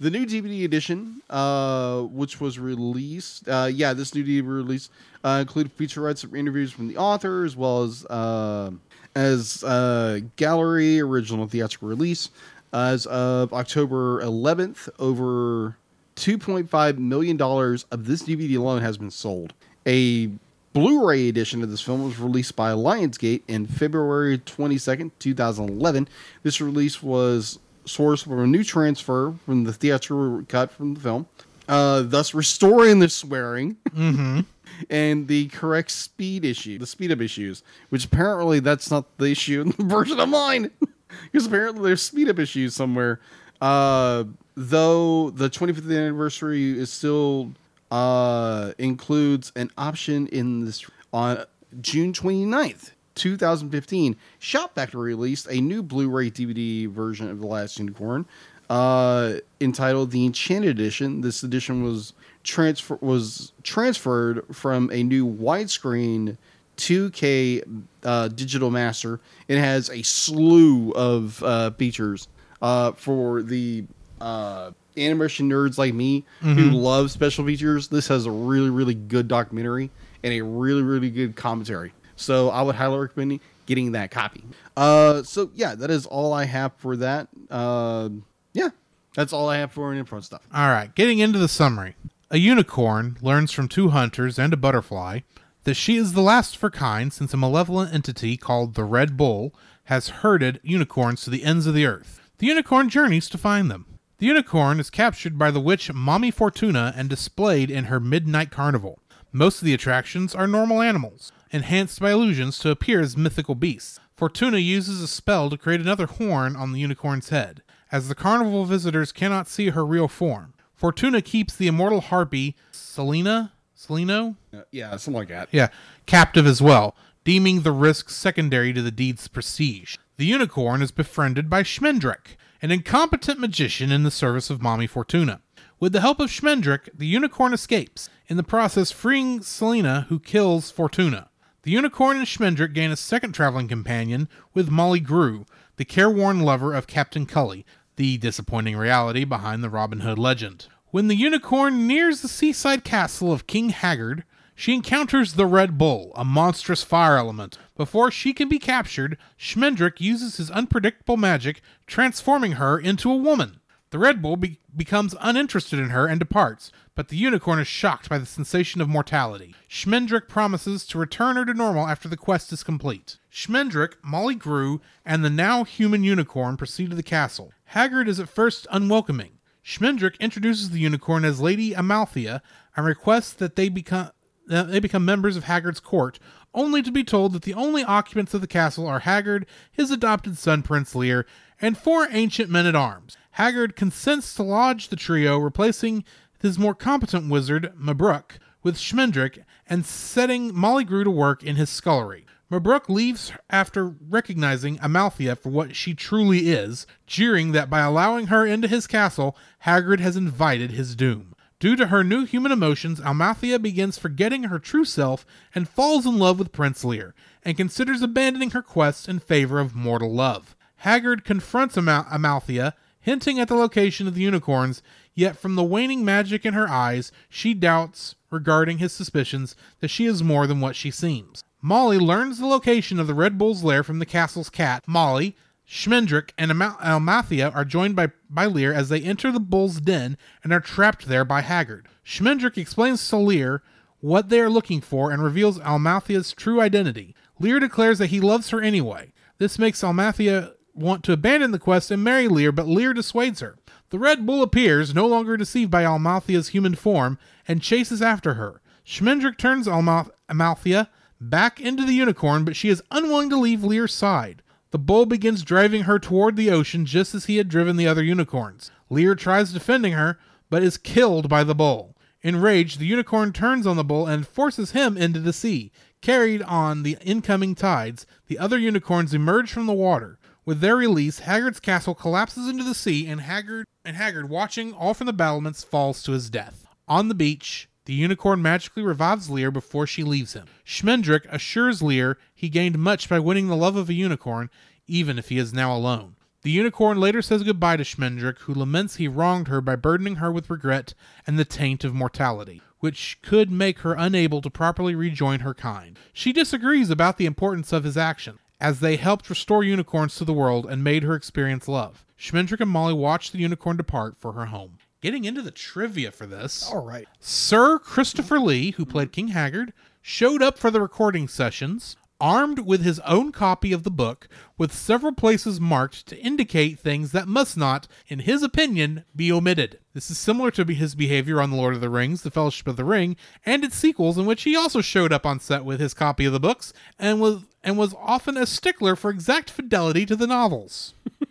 The new DVD edition, uh, which was released, uh, yeah, this new DVD release uh, included featurettes of interviews from the author as well as uh, as uh, gallery original theatrical release. As of October 11th, over 2.5 million dollars of this DVD alone has been sold. A Blu-ray edition of this film was released by Lionsgate in February 22nd, 2011. This release was sourced from a new transfer from the theatrical cut from the film, uh, thus restoring the swearing and the correct speed issue, the speed up issues, which apparently that's not the issue in the version of mine, because apparently there's speed up issues somewhere. Uh, though the 25th anniversary is still uh, includes an option in this on June 29th. 2015, Shout! Factory released a new Blu-ray DVD version of The Last Unicorn, uh, entitled The Enchanted Edition. This edition was transfer was transferred from a new widescreen 2K uh, digital master. It has a slew of uh, features uh, for the uh, animation nerds like me who love special features. This has a really, really good documentary and a really, really good commentary. So I would highly recommend getting that copy. Uh, so yeah, that is all I have for that. Uh, yeah, that's all I have for an info stuff. All right, getting into the summary. A unicorn learns from two hunters and a butterfly that she is the last of her kind since a malevolent entity called the Red Bull has herded unicorns to the ends of the earth. The unicorn journeys to find them. The unicorn is captured by the witch Mommy Fortuna and displayed in her midnight carnival. Most of the attractions are normal animals, enhanced by illusions to appear as mythical beasts. Fortuna uses a spell to create another horn on the unicorn's head, as the carnival visitors cannot see her real form. Fortuna keeps the immortal harpy Selena, Selino? Uh, yeah, something like that. yeah, captive as well, deeming the risk secondary to the deed's prestige. The unicorn is befriended by Schmendrick, an incompetent magician in the service of Mommy Fortuna. With the help of Schmendrick, the unicorn escapes, in the process freeing Selena, who kills Fortuna. The unicorn and Schmendrick gain a second traveling companion with Molly Grue, the careworn lover of Captain Cully, the disappointing reality behind the Robin Hood legend. When the unicorn nears the seaside castle of King Haggard, she encounters the Red Bull, a monstrous fire element. Before she can be captured, Schmendrick uses his unpredictable magic, transforming her into a woman. The Red Bull be- becomes uninterested in her and departs, but the unicorn is shocked by the sensation of mortality. Schmendrick promises to return her to normal after the quest is complete. Schmendrick, Molly Grue, and the now human unicorn proceed to the castle. Haggard is at first unwelcoming. Schmendrick introduces the unicorn as Lady Amalthea and requests that they become that they become members of Haggard's court, only to be told that the only occupants of the castle are Haggard, his adopted son Prince Lear, and four ancient men at arms. Haggard consents to lodge the trio, replacing his more competent wizard, Mabruk, with Schmendrick and setting Molly Grue to work in his scullery. Mabruk leaves after recognizing Amalthea for what she truly is, jeering that by allowing her into his castle, Haggard has invited his doom. Due to her new human emotions, Amalthea begins forgetting her true self and falls in love with Prince Lear, and considers abandoning her quest in favor of mortal love. Haggard confronts Amal- Amalthea, hinting at the location of the unicorns, yet from the waning magic in her eyes, she doubts regarding his suspicions that she is more than what she seems. Molly learns the location of the Red Bull's lair from the castle's cat. Molly, Schmendrick, and Amalthea are joined by, by Lear as they enter the bull's den and are trapped there by Haggard. Schmendrick explains to Lear what they are looking for and reveals Amalthea's true identity. Lear declares that he loves her anyway. This makes Amalthea want to abandon the quest and marry Lear, but Lear dissuades her. The Red Bull appears, no longer deceived by Amalthea's human form, and chases after her. Schmendrick turns Alma- Amalthea back into the unicorn, but she is unwilling to leave Lear's side. The bull begins driving her toward the ocean just as he had driven the other unicorns. Lear tries defending her, but is killed by the bull. Enraged, the unicorn turns on the bull and forces him into the sea. Carried on the incoming tides, the other unicorns emerge from the water. With their release, Haggard's castle collapses into the sea, and Haggard and Haggard, watching all from the battlements, falls to his death. On the beach, the unicorn magically revives Lear before she leaves him. Schmendrick assures Lear he gained much by winning the love of a unicorn, even if he is now alone. The unicorn later says goodbye to Schmendrick, who laments he wronged her by burdening her with regret and the taint of mortality, which could make her unable to properly rejoin her kind. She disagrees about the importance of his action, as they helped restore unicorns to the world and made her experience love. Schmendrick and Molly watched the unicorn depart for her home. Getting into the trivia for this. All right. Sir Christopher Lee, who played King Haggard, showed up for the recording sessions, armed with his own copy of the book, with several places marked to indicate things that must not, in his opinion, be omitted. This is similar to his behavior on The Lord of the Rings, The Fellowship of the Ring, and its sequels, in which he also showed up on set with his copy of the books and was and was often a stickler for exact fidelity to the novels.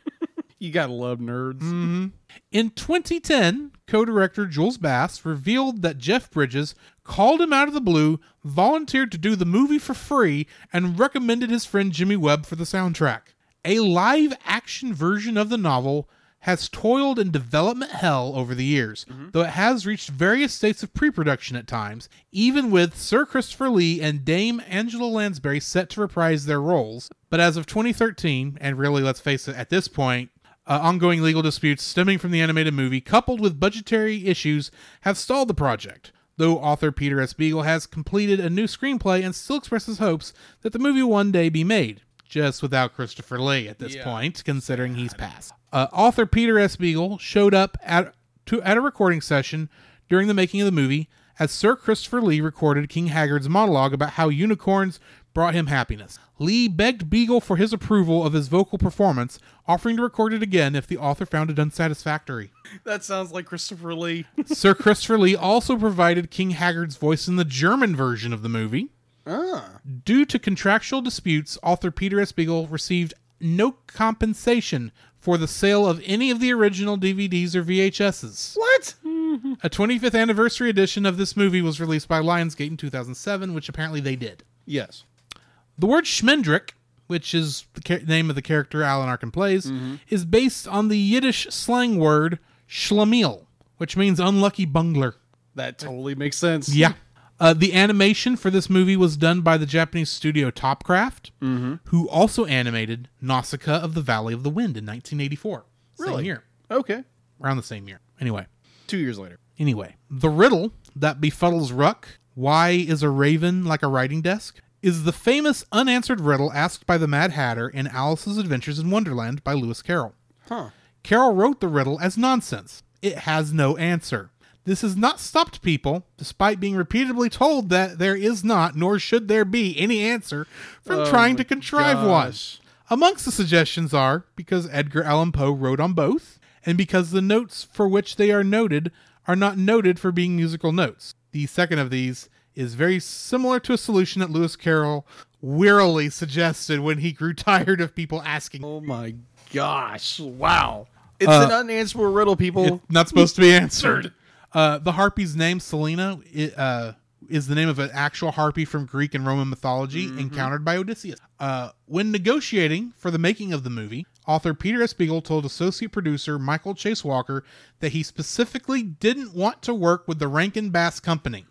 You gotta love nerds. Mm-hmm. In 2010, co director Jules Bass revealed that Jeff Bridges called him out of the blue, volunteered to do the movie for free, and recommended his friend Jimmy Webb for the soundtrack. A live action version of the novel has toiled in development hell over the years, mm-hmm. though it has reached various states of pre production at times, even with Sir Christopher Lee and Dame Angela Lansbury set to reprise their roles. But as of 2013, and really, let's face it, at this point, uh, ongoing legal disputes stemming from the animated movie, coupled with budgetary issues, have stalled the project. Though author Peter S. Beagle has completed a new screenplay and still expresses hopes that the movie one day be made, just without Christopher Lee at this point, considering he's passed. Uh, author Peter S. Beagle showed up at to at a recording session during the making of the movie as Sir Christopher Lee recorded King Haggard's monologue about how unicorns brought him happiness. Lee begged Beagle for his approval of his vocal performance, offering to record it again if the author found it unsatisfactory. That sounds like Christopher Lee. Sir Christopher Lee also provided King Haggard's voice in the German version of the movie. ah. Due to contractual disputes, author Peter S. Beagle received no compensation for the sale of any of the original DVDs or VHSs. What? A 25th anniversary edition of this movie was released by Lionsgate in 2007, which apparently they did. Yes. The word Schmendrick, which is the ca- name of the character Alan Arkin plays, is based on the Yiddish slang word schlemiel, which means unlucky bungler. That totally makes sense. Yeah. Uh, the animation for this movie was done by the Japanese studio Topcraft, who also animated Nausicaa of the Valley of the Wind in 1984. Same year. Okay. Around the same year. Anyway. Two years later. Anyway, the riddle that befuddles Ruck, why is a raven like a writing desk, is the famous unanswered riddle asked by the Mad Hatter in Alice's Adventures in Wonderland by Lewis Carroll. Huh. Carroll wrote the riddle as nonsense. It has no answer. This has not stopped people, despite being repeatedly told that there is not, nor should there be, any answer, from oh trying to contrive one. Amongst the suggestions are because Edgar Allan Poe wrote on both, and because the notes for which they are noted are not noted for being musical notes. The second of these is very similar to a solution that Lewis Carroll wearily suggested when he grew tired of people asking. Oh my gosh. Wow. It's Uh, an unanswerable riddle, people. It's not supposed to be answered. Uh, the harpy's name, Selena, i- uh, is the name of an actual harpy from Greek and Roman mythology encountered by Odysseus. Uh, when negotiating for the making of the movie, author Peter S. Beagle told associate producer Michael Chase Walker that he specifically didn't want to work with the Rankin Bass Company.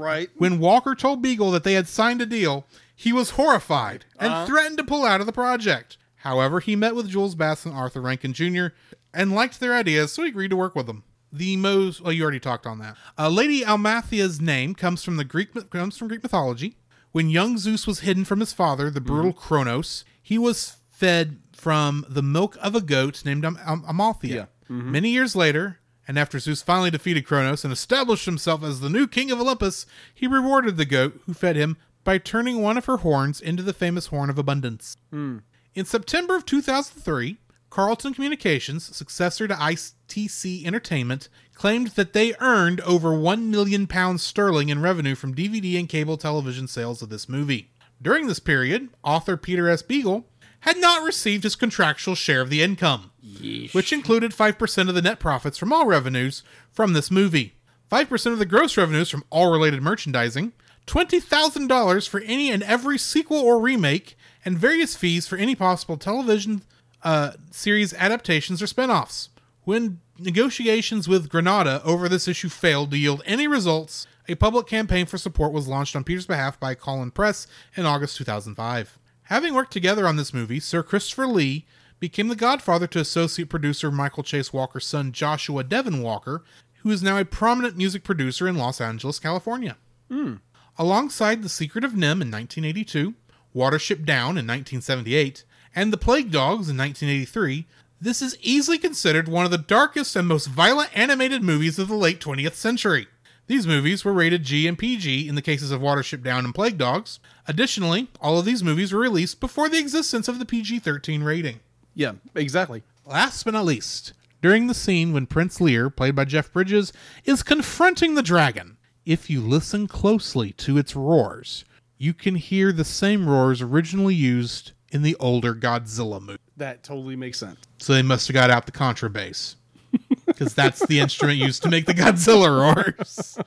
Right. When Walker told Beagle that they had signed a deal, he was horrified and uh-huh. threatened to pull out of the project. However, he met with Jules Bass and Arthur Rankin Jr. and liked their ideas, so he agreed to work with them. The most, well, you already talked on that. Uh, Lady Amalthea's name comes from the Greek comes from Greek mythology. When young Zeus was hidden from his father, the mm-hmm. brutal Kronos, he was fed from the milk of a goat named Am- Am- Amalthea. Mm-hmm. Many years later, and after Zeus finally defeated Kronos and established himself as the new king of Olympus, he rewarded the goat who fed him by turning one of her horns into the famous horn of abundance. Hmm. In September of 2003, Carlton Communications, successor to ITC Entertainment, claimed that they earned over 1 million pounds sterling in revenue from DVD and cable television sales of this movie. During this period, author Peter S. Beagle had not received his contractual share of the income, which included 5% of the net profits from all revenues from this movie, 5% of the gross revenues from all related merchandising, $20,000 for any and every sequel or remake, and various fees for any possible television uh, series adaptations or spin-offs. When negotiations with Granada over this issue failed to yield any results, a public campaign for support was launched on Peter's behalf by Conlan Press in August 2005. Having worked together on this movie, Sir Christopher Lee became the godfather to associate producer Michael Chase Walker's son Joshua Devon Walker, who is now a prominent music producer in Los Angeles, California. Hmm. Alongside The Secret of NIMH in 1982, Watership Down in 1978, and The Plague Dogs in 1983, this is easily considered one of the darkest and most violent animated movies of the late 20th century. These movies were rated G and PG in the cases of Watership Down and Plague Dogs. Additionally, all of these movies were released before the existence of the PG 13 rating. Yeah, exactly. Last but not least, during the scene when Prince Lear, played by Jeff Bridges, is confronting the dragon, if you listen closely to its roars, you can hear the same roars originally used in the older Godzilla movie. That totally makes sense. So they must have got out the contrabass. Because that's the instrument used to make the Godzilla roars.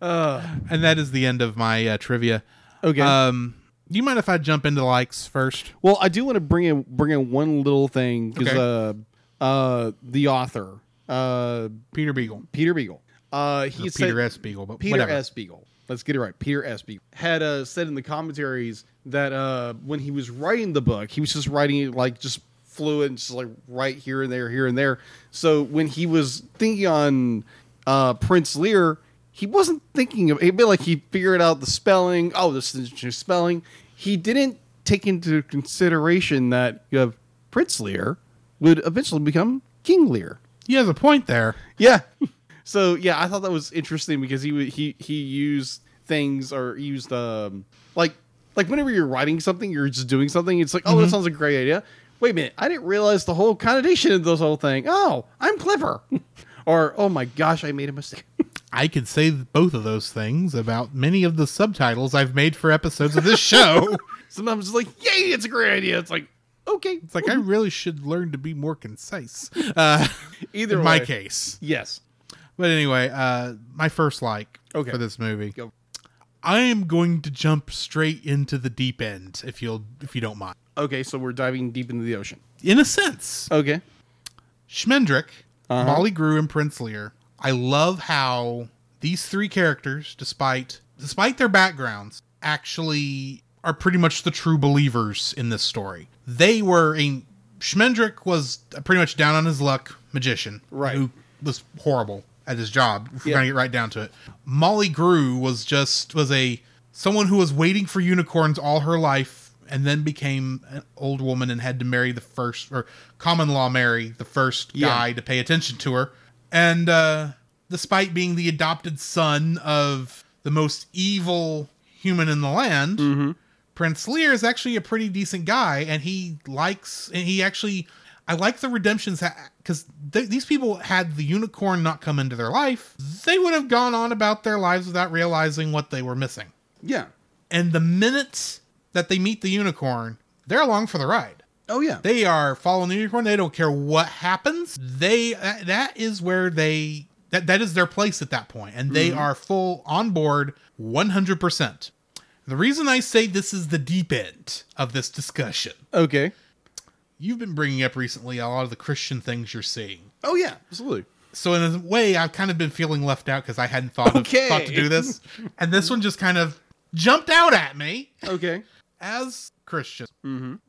and that is the end of my uh, trivia. Okay. Um, do you mind if I jump into likes first? Well, I do want to bring in bring in one little thing because Okay. uh, uh, the author, uh, Peter Beagle. Peter Beagle, uh, he said Peter S. Beagle, but Peter whatever. S. Beagle. Let's get it right. Peter S. Beagle had uh, said in the commentaries that uh, when he was writing the book, he was just writing it like just fluid, just like right here and there, here and there. So when he was thinking on uh, Prince Lear, he wasn't thinking of it. Like he figured out the spelling. Oh, this is just spelling. He didn't take into consideration that you have Prince Lear would eventually become King Lear. He has a point there. Yeah. So yeah, I thought that was interesting because he would- he he used things or used um like like whenever you're writing something, you're just doing something. It's like, oh, that sounds like a great idea. Wait a minute, I didn't realize the whole connotation of this whole thing. Oh, I'm clever. or oh my gosh, I made a mistake. I could say both of those things about many of the subtitles I've made for episodes of this show. Sometimes it's like, yay, it's a great idea. It's like, okay, It's like I really should learn to be more concise. Uh, either in my case, Yes. but anyway, uh, my first like Okay. for this movie. Go. I am going to jump straight into the deep end, if you'll, if you don't mind. Okay, so we're diving deep into the ocean. In a sense, Okay. Schmendrick, Uh-huh. Molly Grue, and Prince Lear. I love how these three characters, despite despite their backgrounds, actually are pretty much the true believers in this story. They were a Schmendrick was pretty much down on his luck magician, Right. Who was horrible at his job. If we're Yeah. gonna get right down to it. Molly Grue was just was a someone who was waiting for unicorns all her life and then became an old woman and had to marry the first or common law marry the first Yeah. guy to pay attention to her and uh despite being the adopted son of the most evil human in the land prince lear is actually a pretty decent guy and he likes and he actually i like the redemptions because th- these people had the unicorn not come into their life they would have gone on about their lives without realizing what they were missing Yeah. and the minute that they meet the unicorn, they're along for the ride. Oh yeah. They are following the unicorn. They don't care what happens. They that, that is where they that that is their place at that point, and they mm-hmm. are full on board, one hundred percent. The reason I say this is the deep end of this discussion, okay. you've been bringing up recently a lot of the Christian things you're seeing. Oh yeah. Absolutely. So in a way, I've kind of been feeling left out because I hadn't thought of, thought to do this, and this one just kind of jumped out at me. Okay. as Christians,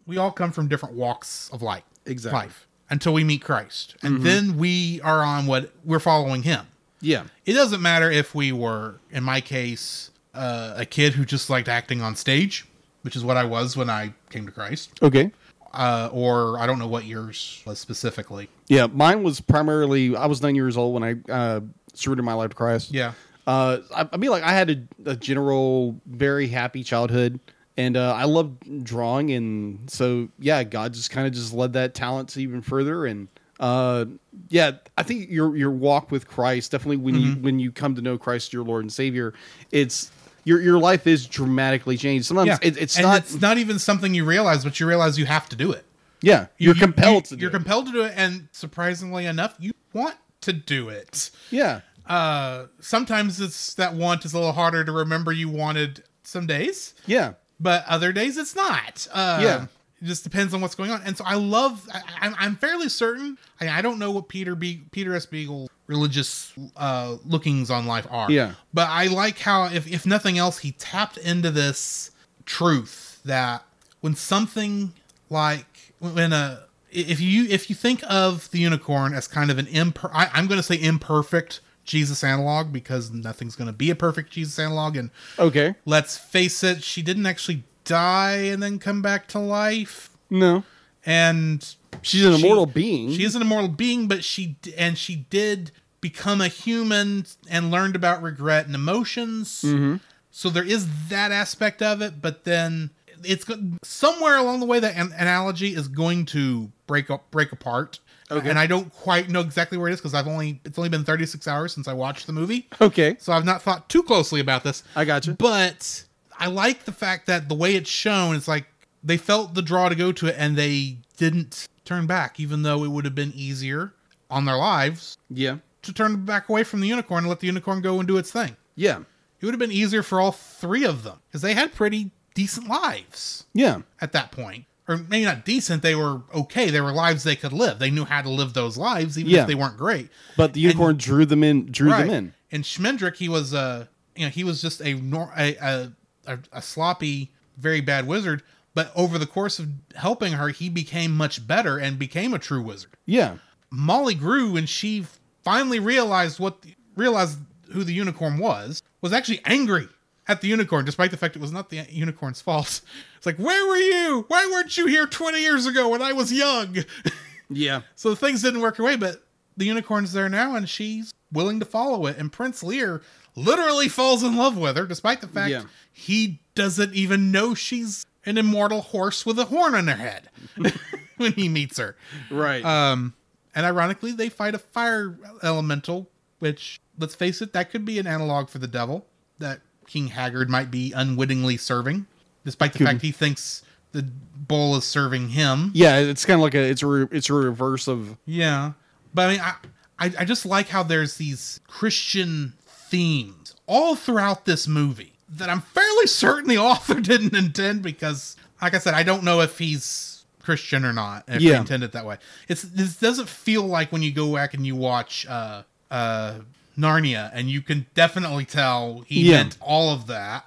we all come from different walks of life, Exactly. life until we meet Christ, and then we are on what we're following Him. Yeah. It doesn't matter if we were, in my case, uh, a kid who just liked acting on stage, which is what I was when I came to Christ, Okay. uh, or I don't know what yours was specifically. Yeah, mine was primarily I was nine years old when I uh, surrendered my life to Christ. Yeah. Uh, I, I mean, like I had a, a general very happy childhood, and uh, I love drawing, and so yeah, God just kind of just led that talent even further, and uh, yeah, I think your your walk with Christ definitely when you Mm-hmm. when you come to know Christ your Lord and Savior, it's your your life is dramatically changed. Sometimes it, it's and not, it's not even something you realize, but you realize you have to do it. yeah, You- you're you- compelled you, to. You're do it. compelled to do it, and surprisingly enough, you want to do it. yeah, Uh, sometimes it's that want is a little harder to remember. You wanted some days, yeah, but other days it's not. Uh, Yeah. it just depends on what's going on. And so I love. I, I'm, I'm fairly certain. I, I don't know what Peter Be- Peter S. Beagle religious uh, lookings on life are. Yeah. but I like how if if nothing else, he tapped into this truth that when something like when a if you if you think of the unicorn as kind of an imper I, I'm going to say imperfect Jesus analog because nothing's going to be a perfect Jesus analog and okay, let's face it, she didn't actually die and then come back to life. no, And she's an she- immortal being. She is an immortal being, but she and she did become a human and learned about regret and emotions. Mm-hmm. So there is that aspect of it, but then it's somewhere along the way that an analogy is going to break up, break apart. Okay. And I don't quite know exactly where it is because I've only it's only been 36 hours since I watched the movie. okay, So I've not thought too closely about this. I gotcha. But I like the fact that the way it's shown, it's like they felt the draw to go to it and they didn't turn back, even though it would have been easier on their lives yeah, to turn back away from the unicorn and let the unicorn go and do its thing. yeah, It would have been easier for all three of them because they had pretty decent lives yeah, at that point. Or maybe not decent, they were okay. They were lives they could live. They knew how to live those lives, even Yeah. if they weren't great. but the unicorn drew them in, drew them in. And Schmendrick, he was uh you know, he was just a a, a a a sloppy, very bad wizard. But over the course of helping her, he became much better and became a true wizard. Yeah, Molly Grue and she finally realized what the, realized who the unicorn was. Was actually angry at the unicorn, despite the fact it was not the unicorn's fault. It's like, where were you? Why weren't you here twenty years ago when I was young? yeah, So things didn't work her way, but the unicorn's there now, and she's willing to follow it. And Prince Lear literally falls in love with her, despite the fact Yeah. he doesn't even know she's an immortal horse with a horn on her head when he meets her. right. Um, and ironically, they fight a fire elemental, which, let's face it, that could be an analog for the devil that King Haggard might be unwittingly serving, despite the fact he thinks the bull is serving him. yeah, it's kind of like a it's a re, it's a reverse of Yeah, but I mean, I, I I just like how there's these Christian themes all throughout this movie that I'm fairly certain the author didn't intend because, like I said, I don't know if he's Christian or not. If Yeah. he intended it that way, it's this doesn't feel like when you go back and you watch uh uh Narnia, and you can definitely tell he Yeah. meant all of that.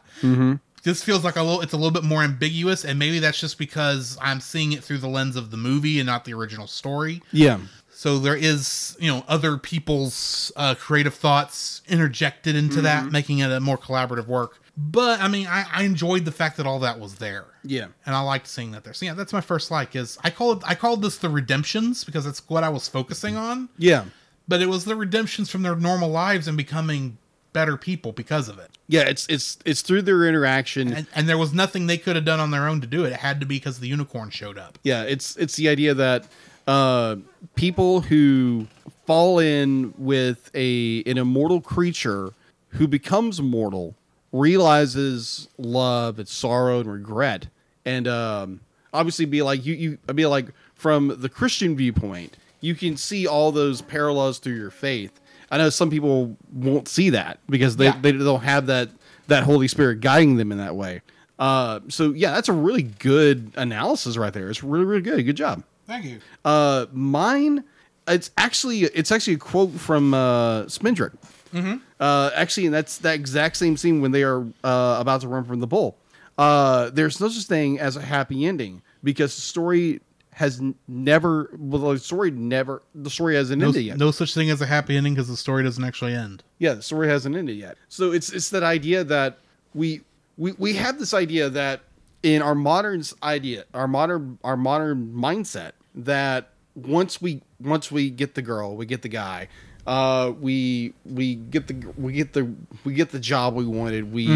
This feels like a little it's a little bit more ambiguous and maybe that's just because i'm seeing it through the lens of the movie and not the original story. Yeah, so there is you know other people's uh, creative thoughts interjected into that making it a more collaborative work. But i mean I, I enjoyed the fact that all that was there. Yeah, and i liked seeing that there. So yeah that's my first like is i call it i called this the redemptions because that's what i was focusing on. Yeah, but it was the redemptions from their normal lives and becoming better people because of it yeah. It's it's it's through their interaction. and, and there was nothing they could have done on their own to do it. It had to be because the unicorn showed up. yeah, it's it's the idea that uh, people who fall in with a an immortal creature who becomes mortal realizes love and sorrow and regret, and um, obviously be like you you be like from the Christian viewpoint, you can see all those parallels through your faith. I know some people won't see that because they, Yeah. they don't have that that Holy Spirit guiding them in that way. Uh, so yeah, that's a really good analysis right there. It's really really good. Good job. Thank you. Uh, mine, it's actually it's actually a quote from uh, Spindrick. Uh, actually, and that's that exact same scene when they are uh, about to run from the bull. Uh, there's no such thing as a happy ending because the story has never. Well, the story never. The story hasn't No, ended yet. no such thing as a happy ending because the story doesn't actually end. Yeah, the story hasn't ended yet. So it's it's that idea that we we we have this idea that in our modern idea, our modern our modern mindset that once we once we get the girl, we get the guy, uh, we we get the we get the we get the job we wanted, we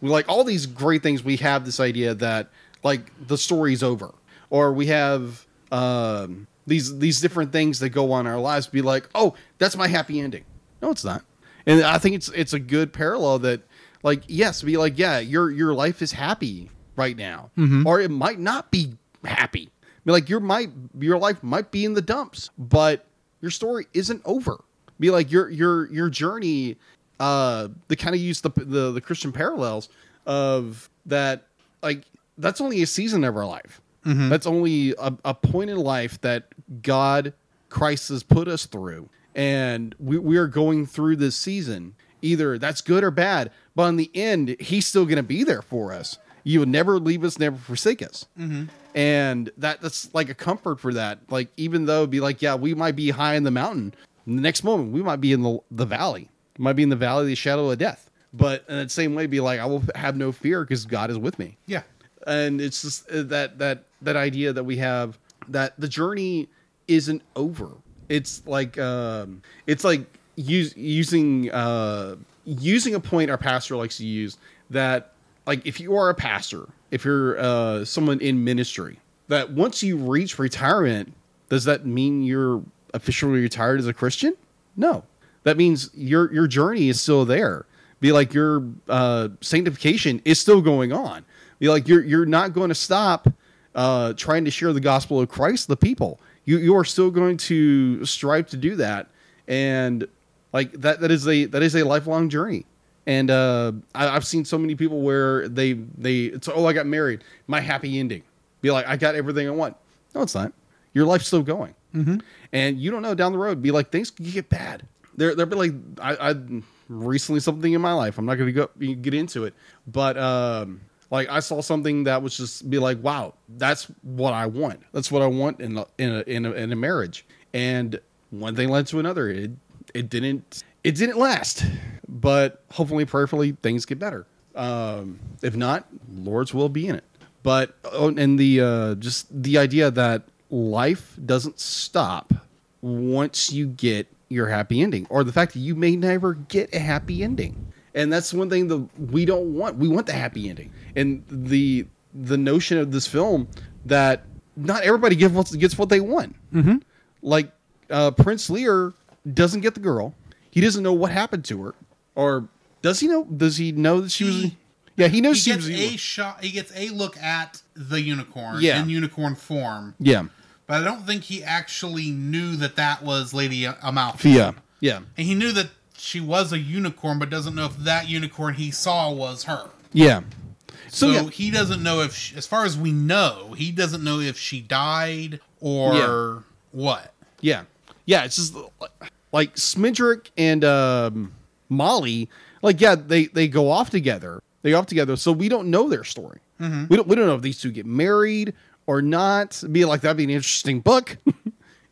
We like all these great things. We have this idea that like the story's over, or we have um, these these different things that go on in our lives. Be like, oh, that's my happy ending. No, it's not. And I think it's it's a good parallel that like yes, be like yeah, your your life is happy right now, or it might not be happy. Be like your might your life might be in the dumps, but your story isn't over. Be like your your your journey. Uh, they kind of use the, the the Christian parallels of that. Like that's only a season of our life. Mm-hmm. That's only a, a point in life that God, Christ has put us through, and we we are going through this season. Either that's good or bad, but in the end, He's still going to be there for us. You would never leave us, never forsake us. Mm-hmm. And that that's like a comfort for that. Like even though it'd be like yeah we might be high in the mountain the next moment we might be in the, the valley. Might be in the valley of the shadow of death. But in the same way be like i will have no fear because god is with me. Yeah. And it's just uh, that that that idea that we have that the journey isn't over. It's like um it's like use, using uh using a point our pastor likes to use that like if you are a pastor if you're uh someone in ministry that once you reach retirement does that mean you're officially retired as a christian? No. That means your your journey is still there. Be like your uh sanctification is still going on be like you're you're not going to stop uh trying to share the gospel of christ the people. You you are still going to strive to do that. And like that that is a that is a lifelong journey. And uh I, i've seen so many people where they they it's oh i got married. My happy ending. Be like i got everything i want. No it's not. Your life's still going. And you don't know down the road be like things can get bad. There there'll be like i i recently something in my life. I'm not going to go get into it. But um like i saw something that was just be like wow that's what i want. That's what i want in a, in a, in a, in a marriage. And one thing led to another. It it didn't it didn't last. But hopefully prayerfully things get better. Um if not lord's will be in it. But oh, and the uh just the idea that life doesn't stop once you get your happy ending or the fact that you may never get a happy ending and that's one thing that we don't want. We want the happy ending. And the the notion of this film that not everybody gets what, gets what they want. Mm-hmm. like uh, prince lear doesn't get the girl. He doesn't know what happened to her. Or does he know does he know that she was yeah he knows He she gets was a shot. He gets a look at the unicorn Yeah. in unicorn form, yeah. But I don't think he actually knew that that was Lady Amalfi. yeah. Yeah. And he knew that she was a unicorn, but doesn't know if that unicorn he saw was her. yeah So, so, yeah he doesn't know if, she, as far as we know, he doesn't know if she died or Yeah. what. Yeah, yeah. It's just like Smidrick and um, Molly. Like, yeah, they they go off together. They go off together, so we don't know their story. We don't we don't know if these two get married or not. Be like that'd be an interesting book.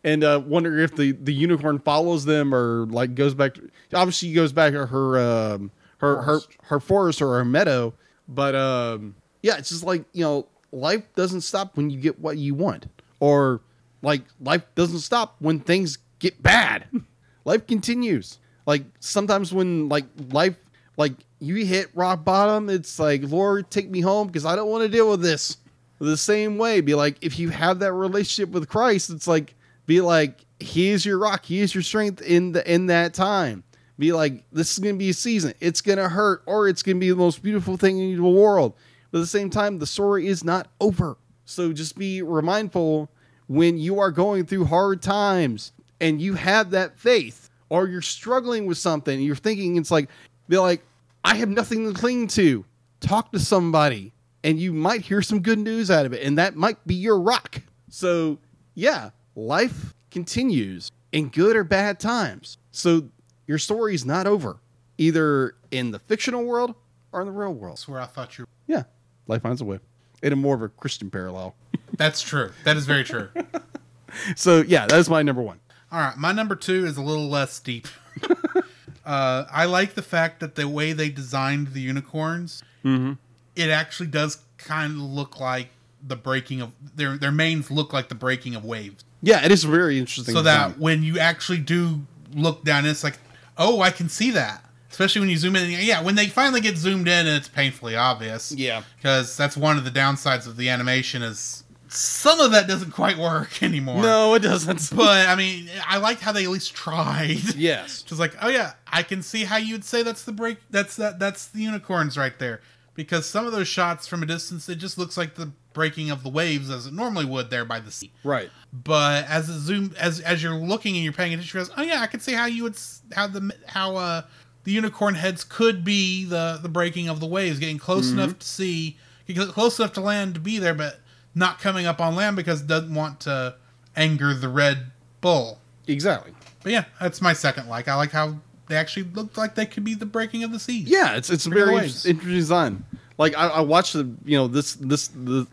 and uh, wonder if the the unicorn follows them or like goes back. To, obviously, he goes back to her um, her her her forest or her meadow. But um, yeah, it's just like you know, life doesn't stop when you get what you want, or like life doesn't stop when things get bad. life continues. Like sometimes when like life like you hit rock bottom, it's like Lord, take me home because I don't want to deal with this. The same way, be like if you have that relationship with Christ, it's like be like He is your rock, He is your strength in the in that time. Be like this is gonna be a season. It's gonna hurt, or it's gonna be the most beautiful thing in the world. But at the same time, the story is not over. So just be remindful when you are going through hard times and you have that faith, or you're struggling with something, you're thinking it's like, be like, I have nothing to cling to. Talk to somebody, and you might hear some good news out of it, and that might be your rock. So, yeah, life continues in good or bad times. So, your story is not over, either in the fictional world or in the real world. That's where I thought you. Yeah, life finds a way. In a more of a Christian parallel. That's true. That is very true. So, yeah, that is my number one. All right, my number two is a little less deep. uh, I like the fact that the way they designed the unicorns, it actually does kind of look like the breaking of their their manes look like the breaking of waves. Yeah, it is very interesting. So design. that when you actually do look down, it's like, oh, I can see that. especially when you zoom in. Yeah, when they finally get zoomed in, and it's painfully obvious. Yeah. because that's one of the downsides of the animation is some of that doesn't quite work anymore. No, it doesn't. but I mean, I liked how they at least tried. yes. Just like, oh yeah, I can see how you'd say that's the break. That's that. That's the unicorns right there. Because some of those shots from a distance, it just looks like the breaking of the waves as it normally would there by the sea. Right. But as it zoom, as as you're looking and you're paying attention, you realize, oh yeah, I can see how you would how the how uh the unicorn heads could be the the breaking of the waves, getting close enough to see, get close enough to land to be there, but not coming up on land because it doesn't want to anger the red bull. Exactly. But yeah, that's my second like. I like how they actually looked like they could be the breaking of the seas. Yeah, it's it's very the inter- waves. interesting design. Like I, I watched the you know this this the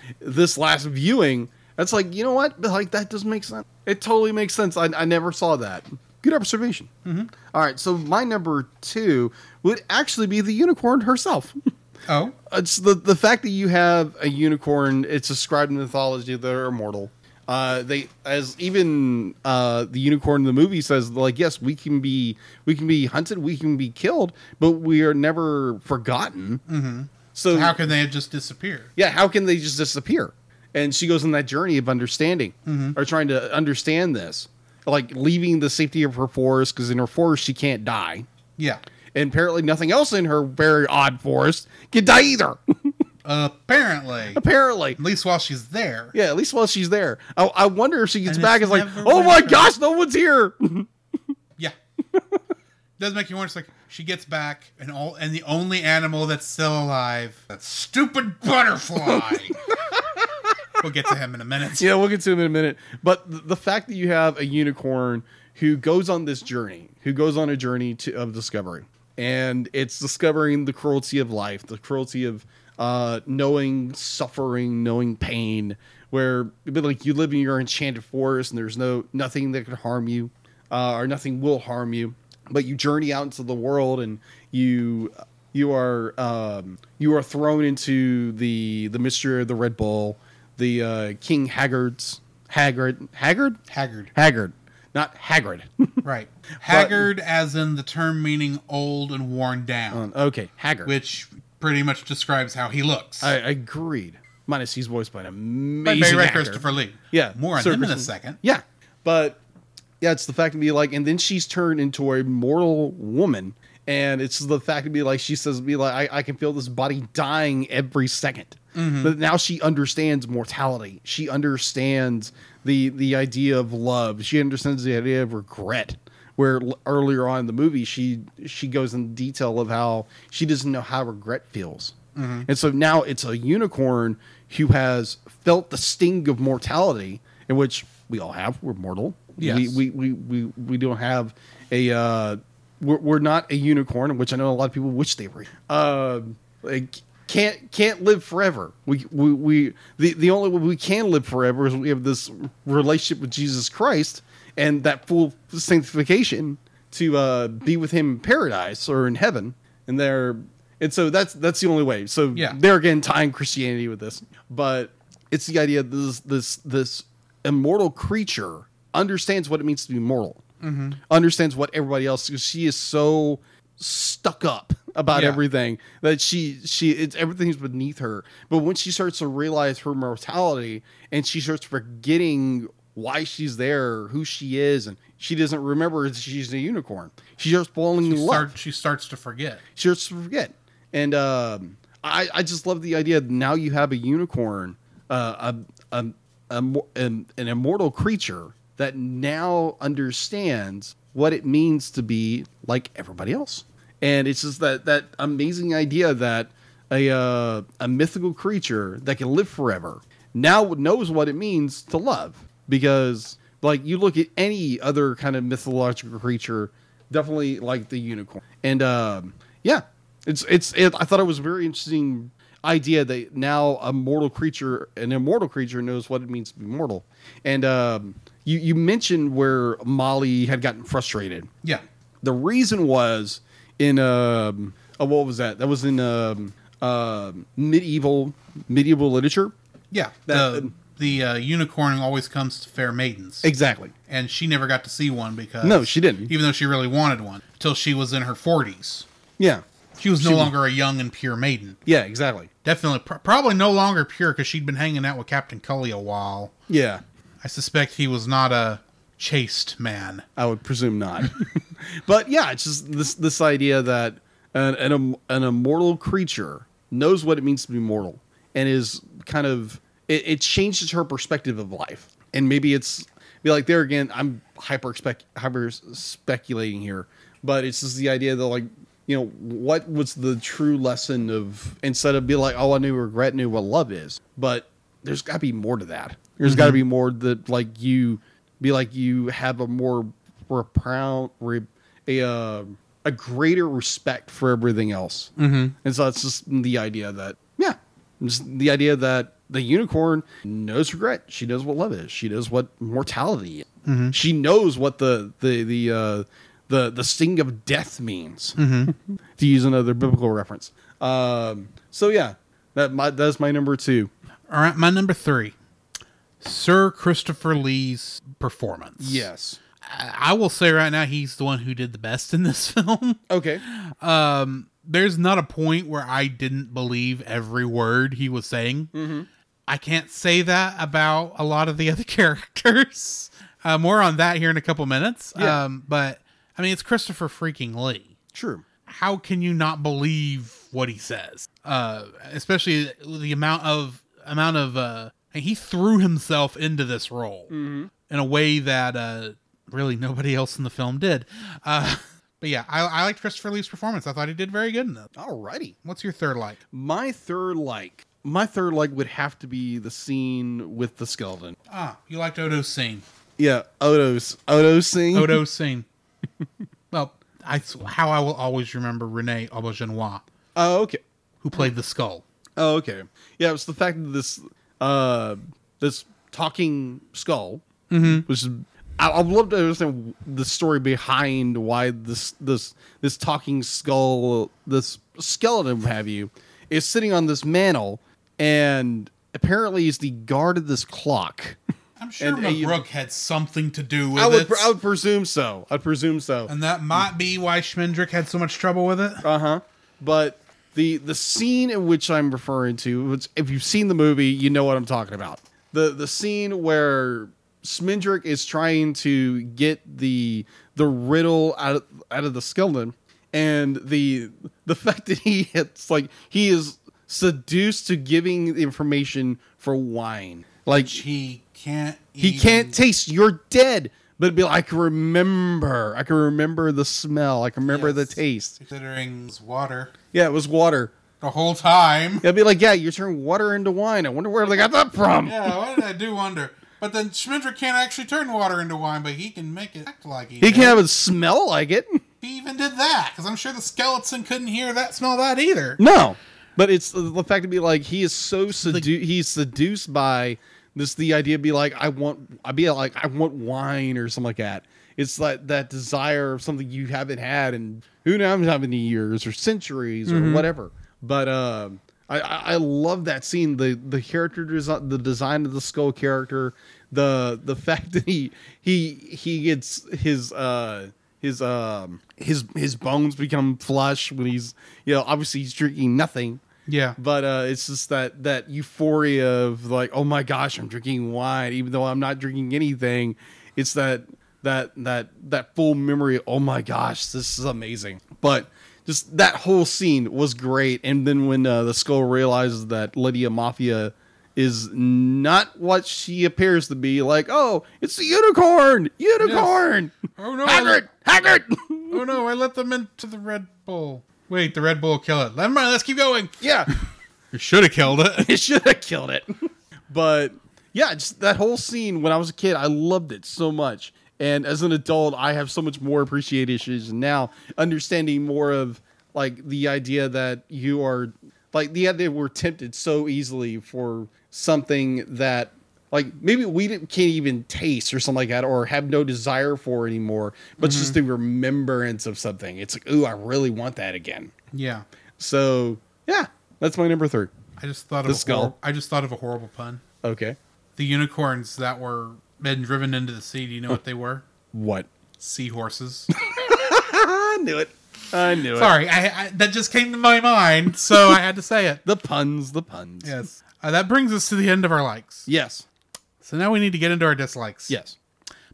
this last viewing. That's like you know what like that doesn't make sense. It totally makes sense. I, I never saw that. Good observation. Mm-hmm. right, so my number two would actually be the unicorn herself. Oh, it's the the fact that you have a unicorn. It's described in mythology that are immortal. Uh, they as even uh, the unicorn in the movie says like yes we can be we can be hunted we can be killed but we are never forgotten. Mm-hmm. So how can they just disappeared? yeah how can they just disappear? And she goes on that journey of understanding or trying to understand this, like leaving the safety of her forest because in her forest she can't die. Yeah. And apparently nothing else in her very odd forest can die either. Apparently, apparently. at least while she's there. Yeah, at least while she's there. I, I wonder if she gets And back and is like, oh my winter." gosh, no one's here. Yeah. Does make you wonder. It's like she gets back, and all, and the only animal that's still alive, that stupid butterfly. we'll get to him in a minute. yeah, we'll get to him in a minute. But th- the fact that you have a unicorn who goes on this journey, who goes on a journey to, of discovery, and it's discovering the cruelty of life, the cruelty of uh, knowing suffering, knowing pain, where but like you live in your enchanted forest and there's no nothing that could harm you, uh, or nothing will harm you, but you journey out into the world and you you are um, you are thrown into the the mystery of the Red Bull, the uh, King Haggard's Haggard Haggard Haggard. Haggard, not Haggard. Right. Haggard, as in the term meaning old and worn down, okay, Haggard. which pretty much describes how he looks. I agreed. Minus he's voiced by an By amazing actor. Christopher Lee. Yeah, More on Sir him in a second. Yeah, but yeah, it's the fact to be like, and then she's turned into a mortal woman, and it's the fact to be like, she says, be like, I, I can feel this body dying every 2nd Mm-hmm. but now she understands mortality. She understands the the idea of love. She understands the idea of regret. Where l- earlier on in the movie, she she goes in detail of how she doesn't know how regret feels. Mm-hmm. And so now it's a unicorn who has felt the sting of mortality, in which we all have. We're mortal. Yes. We, we, we, we, we don't have a. Uh, we're, we're not a unicorn, which I know a lot of people wish they were. Uh, like can't can't live forever. We we, we the, the only way we can live forever is we have this relationship with Jesus Christ and that full sanctification to uh, be with Him in paradise or in heaven. And there, and so that's that's the only way. So Yeah. they're again tying Christianity with this, but it's the idea that this this this immortal creature understands what it means to be mortal, understands what everybody else. Because she is so stuck up about Yeah. everything that she she it's everything's beneath her. But when she starts to realize her mortality and she starts forgetting why she's there, who she is, and she doesn't remember she's a unicorn. She just falling She, in love she starts to forget. she starts to forget. And um, I, I just love the idea that now you have a unicorn, uh, a, a, a, an, an immortal creature that now understands what it means to be like everybody else. And it's just that, that amazing idea that a, uh, a mythical creature that can live forever now knows what it means to love. Because, like, you look at any other kind of mythological creature, definitely like the unicorn. And um, yeah, it's it's. It, I thought it was a very interesting idea that now a mortal creature, an immortal creature, knows what it means to be mortal. And um, you you mentioned where Molly had gotten frustrated. Yeah. The reason was in um, oh, what was that? That was in um, uh, medieval medieval literature. Yeah. That- the the uh, unicorn always comes to fair maidens. Exactly. and she never got to see one because No, she didn't. even though she really wanted one till she was in her 40s. Yeah. She was no longer a young and pure maiden. Yeah, exactly. Definitely, pr- probably no longer pure because she'd been hanging out with Captain Cully a while. Yeah. I suspect he was not a chaste man. I would presume not. but yeah, it's just this this idea that an, an an immortal creature knows what it means to be mortal and is kind of it, it changes her perspective of life. And maybe it's be like there again. I'm hyper spec hyper speculating here, but it's just the idea that like you know what was the true lesson of instead of be like oh I knew regret knew what love is, but there's got to be more to that. There's got to be more that like you be like you have a more re, a uh, a greater respect for everything else. Mm-hmm. And so it's just the idea that just the idea that the unicorn knows regret. She knows what love is. She knows what mortality. Is. She knows what the the the uh, the the sting of death means. to use another biblical reference. Um, so yeah, that my that's my number two. All right, my number three, Sir Christopher Lee's performance. Yes. I, I will say right now he's the one who did the best in this film. Okay. um, there's not a point where I didn't believe every word he was saying. I can't say that about a lot of the other characters. Uh, more on that here in a couple minutes. Yeah. Um, but I mean, it's Christopher freaking Lee. True. How can you not believe what he says? Uh, especially the amount of amount of uh, he threw himself into this role in a way that uh, really nobody else in the film did. But yeah, I, I liked Christopher Lee's performance. I thought he did very good in that. Alrighty. What's your third like? My third like. My third like would have to be the scene with the skeleton. Ah, you liked Odo's scene. Yeah, Odo's Odo's scene. Odo's scene. well, I how I will always remember Rene Auberjonois, Oh, okay. who played the skull. Oh, okay. Yeah, it's the fact that this uh this talking skull, which is I, I'd love to understand the story behind why this this this talking skull, this skeleton, have you, is sitting on this mantle, and apparently is the guard of this clock. I'm sure And, uh, Mabruk had something to do with I would it, I would presume so. I'd presume so. and that might be why Schmendrick had so much trouble with it. Uh huh. But the the scene in which I'm referring to, which if you've seen the movie, you know what I'm talking about. The the scene where Schmendrick is trying to get the the riddle out of, out of the skeleton, and the the fact that he it's like he is seduced to giving information for wine. Like He can't. he even- can't taste. You're dead. But it'd be like, I can remember. I can remember the smell. I can remember the taste. Considering it's water Yeah, it was water. the whole time. It'd be like, yeah, you turn water into wine. I wonder where they got that from. Yeah, what did I do wonder? But then Schmendrick can't actually turn water into wine, but he can make it act like he. He did. can't have it smell like it. He even did that because I'm sure the skeleton couldn't hear that, smell that either. No, but it's the fact to be like he is so sedu- he's seduced by this the idea be like I want I be like I want wine or something like that. It's like that desire of something you haven't had in who knows how many years or centuries or whatever. But um, I, I love that scene. The the character design, the design of the skull character, the the fact that he he he gets his uh his um his his bones become flush when he's you know obviously he's drinking nothing. Yeah, but uh it's just that that euphoria of like oh my gosh i'm drinking wine even though i'm not drinking anything. It's that that that that full memory oh my gosh this is amazing. But just that whole scene was great and then when uh, the skull realizes that Lady Amalthea is not what she appears to be like oh it's the unicorn unicorn Oh no! Haggard let, haggard oh no! I let them into the Red Bull. Wait, the Red Bull kill it. Never mind. Let's keep going. yeah You should have killed it. it should have killed it. But yeah, just that whole scene when I was a kid, I loved it so much. And as an adult, I have so much more appreciation issues and now, understanding more of like the idea that you are like the idea we're tempted so easily for something that like maybe we didn't, can't even taste or something like that or have no desire for anymore, but it's just mm-hmm. the remembrance of something. It's like, ooh, I really want that again. yeah, So yeah, that's my number three. I just thought The of skull. hor- I just thought of a horrible pun. Okay. The unicorns that were been driven into the sea. Do you know what they were? What? Seahorses. I knew it. I knew it. Sorry, I, I, that just came to my mind, so I had to say it. The puns, the puns. Yes. Uh, that brings us to the end of our likes. Yes. So now we need to get into our dislikes. Yes.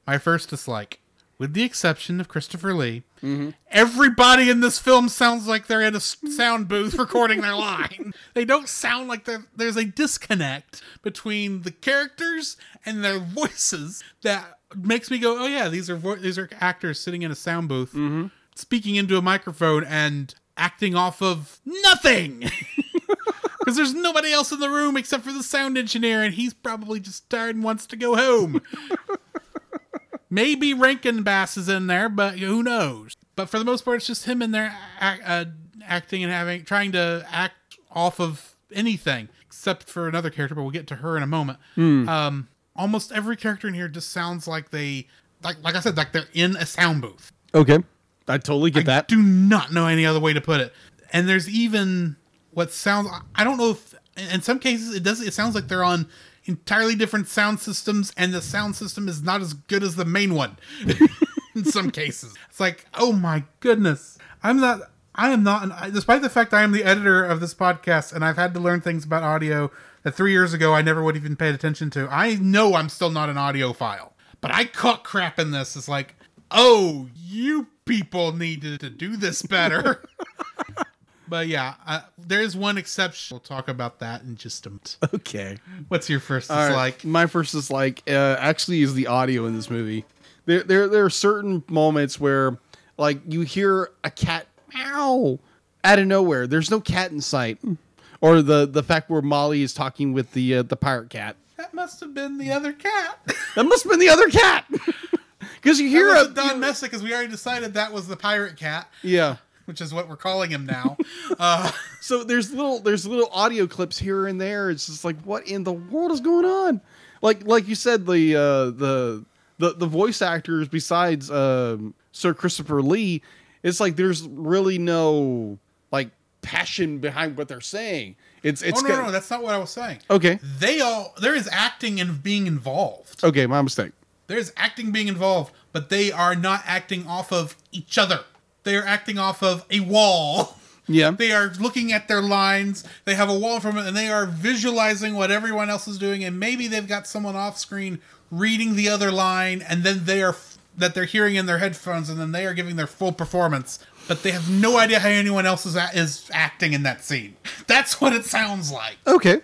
My first dislike, with the exception of Christopher Lee, Mm-hmm. everybody in this film sounds like they're in a sound booth recording their line. They don't sound like there's a disconnect between the characters and their voices that makes me go, "Oh yeah, these are vo- these are actors sitting in a sound booth, mm-hmm. speaking into a microphone and acting off of nothing." Because there's nobody else in the room except for the sound engineer, and he's probably just tired and wants to go home. Maybe Rankin Bass is in there, but who knows? But for the most part, it's just him in there act, uh, acting and having trying to act off of anything, except for another character. But we'll get to her in a moment. Um, almost every character in here just sounds like they, like like I said, like they're in a sound booth. Okay. I totally get that. Do not know any other way to put it. And there's even what sounds I don't know if in some cases it does it sounds like they're on entirely different sound systems and the sound system is not as good as the main one in some cases. It's like, "Oh my goodness. I'm not I am not an, despite the fact I am the editor of this podcast and I've had to learn things about audio that 3 years ago I never would have even paid attention to. I know I'm still not an audiophile. But I caught crap in this. It's like, "Oh, you people needed to do this better." But yeah, uh, there is one exception. We'll talk about that in just a minute. Okay. What's your first All right. dislike? My first dislike uh, actually is the audio in this movie. There, there, there are certain moments where, like, you hear a cat meow out of nowhere. There's no cat in sight, or the the fact where Molly is talking with the uh, the pirate cat. That must have been the other cat. That must have been the other cat. Because you hear a Don Messick, because we already decided that was the pirate cat, yeah. Which is what we're calling him now. uh, So there's little there's little audio clips here and there. It's just like what in the world is going on? Like like you said, the uh, the the the voice actors besides um, Sir Christopher Lee, it's like there's really no like passion behind what they're saying. It's it's oh no, got- no, that's not what I was saying. okay They all there is acting and being involved. okay my mistake. There's acting being involved, but they are not acting off of each other. They are acting off of a wall. Yeah. They are looking at their lines. They have a wall from it, and they are visualizing what everyone else is doing. And maybe they've got someone off screen reading the other line, and then they are that they're hearing in their headphones, and then they are giving their full performance. But they have no idea how anyone else is a- is acting in that scene. That's what it sounds like. Okay.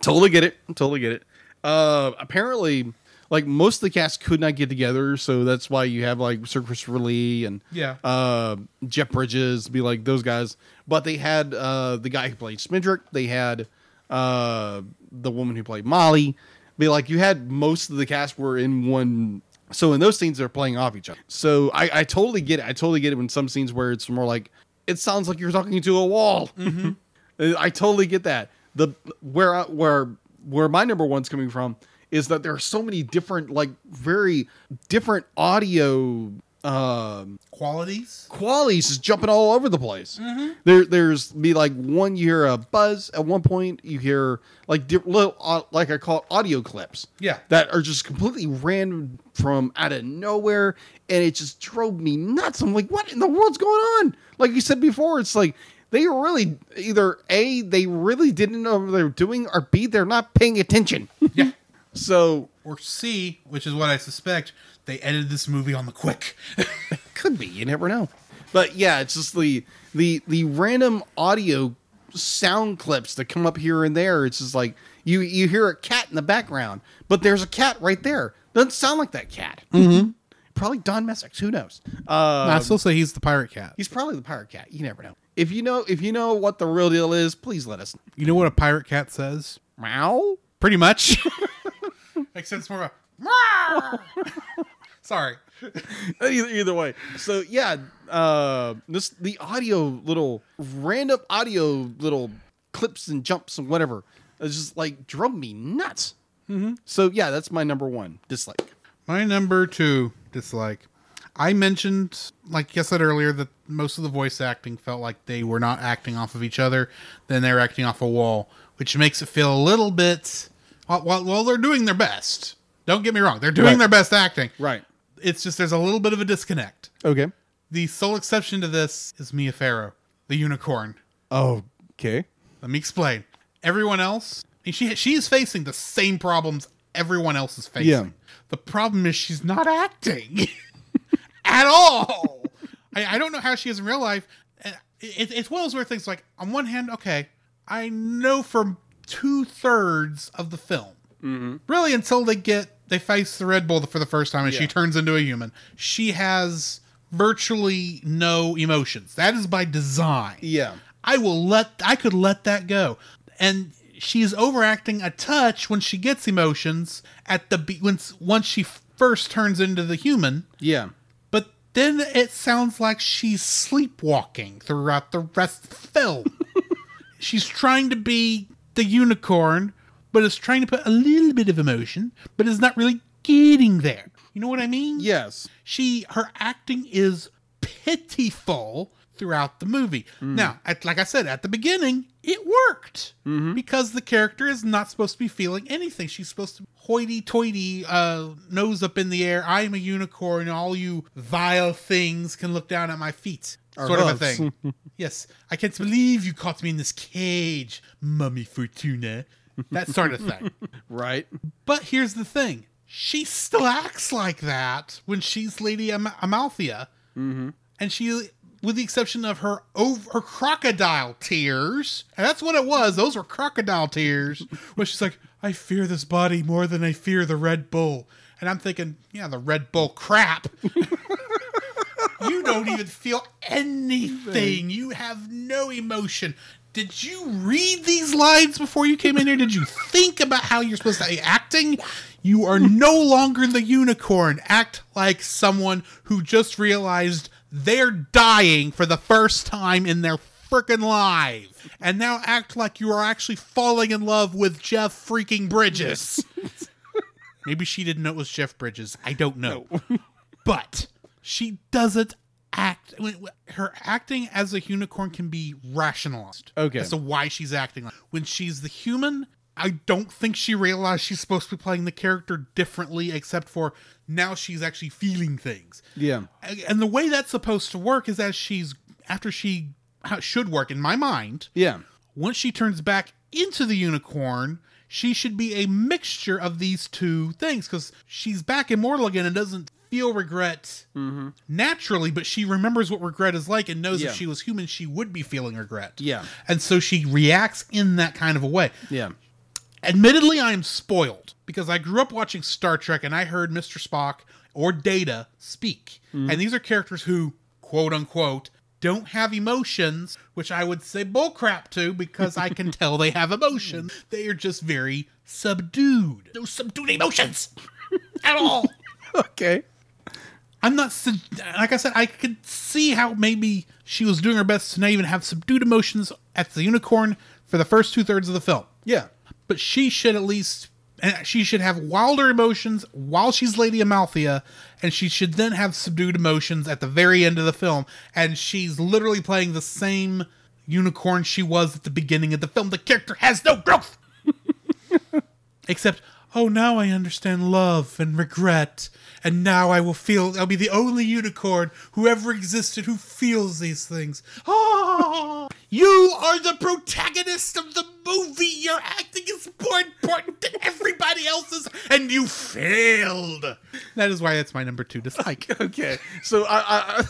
Totally get it. Totally get it. Uh apparently like most of the cast could not get together, so that's why you have like Sir Christopher Lee and Yeah. uh Jeff Bridges be like those guys. But they had uh the guy who played Schmendrick, they had uh the woman who played Molly. Be like you had most of the cast were in one so in those scenes they're playing off each other. So I, I totally get it. I totally get it when some scenes where it's more like it sounds like you're talking to a wall. Uh, I totally get that. The where where where my number one's coming from is that there are so many different like very different audio um Qualities. qualities just jumping all over the place. There, there's be like one you hear a buzz at one point. You hear like di- little, uh, like I call it audio clips. Yeah. that are just completely random from out of nowhere, and it just drove me nuts. I'm like, what in the world's going on? Like you said before, it's like they really either a they really didn't know what they were doing, or b they're not paying attention. Yeah. So Or C, which is what I suspect, they edited this movie on the quick. could be you never know but yeah it's just the the the random audio sound clips that come up here and there it's just like you you hear a cat in the background but there's a cat right there doesn't sound like that cat mm-hmm. probably don messick who knows uh I still say he's the pirate cat. he's probably the pirate cat you never know if you know if you know what the real deal is please let us know. You know what a pirate cat says? meow Pretty much. Except it's more of a. Sorry. either, either way so yeah uh this the audio little random audio little clips and jumps and whatever it's just like drove me nuts mm-hmm. so yeah that's my number one dislike My number two dislike. I mentioned, like I said earlier, that most of the voice acting felt like they were not acting off of each other, then they were acting off a wall, which makes it feel a little bit. Well, well, well they're doing their best. Don't get me wrong; they're doing Right. their best acting. right It's just there's a little bit of a disconnect. okay The sole exception to this is Mia Farrow, the unicorn. Oh, okay. Let me explain. Everyone else, she she is facing the same problems everyone else is facing. Yeah. The problem is she's not acting at all. I, I don't know how she is in real life. Uh, It, it's one of those weird things. Like on one hand, okay, I know for two thirds of the film, mm-hmm. really until they get they face the Red Bull for the first time and she turns into a human. She has virtually no emotions. That is by design. Yeah. I will let I could let that go. And she's overacting a touch when she gets emotions at the be- once once she first turns into the human, Yeah. but then it sounds like she's sleepwalking throughout the rest of the film. she's trying to be the unicorn, but is trying to put a little bit of emotion, but is not really getting there. You know what I mean? Yes. she her acting is pitiful throughout the movie. Now, at, like I said at the beginning, it worked because the character is not supposed to be feeling anything. She's supposed to hoity-toity, uh, nose up in the air. I am a unicorn. All you vile things can look down at my feet. Sort of a thing. yes, I can't believe you caught me in this cage, Mommy Fortuna. That sort of thing. Right. But here's the thing: she still acts like that when she's Lady Am- Amalthea, mm-hmm. and she, with the exception of her over her crocodile tears, and that's what it was. Those were crocodile tears. Where she's like, "I fear this body more than I fear the Red Bull," and I'm thinking, "Yeah, the Red Bull crap." you don't even feel anything. You have no emotion. Did you read these lines before you came in here? Did you think about how you're supposed to be acting? You are no longer the unicorn. Act like someone who just realized they're dying for the first time in their freaking life. And now act like you are actually falling in love with Jeff freaking Bridges. Maybe she didn't know it was Jeff Bridges. I don't know. but she doesn't act. I mean, Her acting as a unicorn can be rationalized. Okay. As to why she's acting like when she's the human. I don't think she realized she's supposed to be playing the character differently, except for now she's actually feeling things. Yeah. And the way that's supposed to work is as she's after she should work in my mind Yeah. once she turns back into the unicorn, she should be a mixture of these two things because she's back immortal again and doesn't feel regret naturally, but she remembers what regret is like and knows Yeah. if she was human, she would be feeling regret. Yeah. And so she reacts in that kind of a way. Yeah. Admittedly, I am spoiled because I grew up watching Star Trek and I heard Mr. Spock or Data speak. Mm-hmm. And these are characters who, quote unquote, don't have emotions, which I would say bullcrap to because I can tell they have emotions. They are just very subdued. No subdued emotions at all. Okay. I'm not like I said. I could see how maybe she was doing her best to not even have subdued emotions at the unicorn for the first two thirds of the film Yeah. but she should at least and she should have wilder emotions while she's Lady Amalthea, and she should then have subdued emotions at the very end of the film. And she's literally playing the same unicorn she was at the beginning of the film. The character has no growth, except oh, now I understand love and regret, and now I will feel. I'll be the only unicorn who ever existed who feels these things. Ah, you are the protagonist of the movie. Your acting is more important than everybody else's, and you failed. That is why that's my number two dislike. Okay. So I,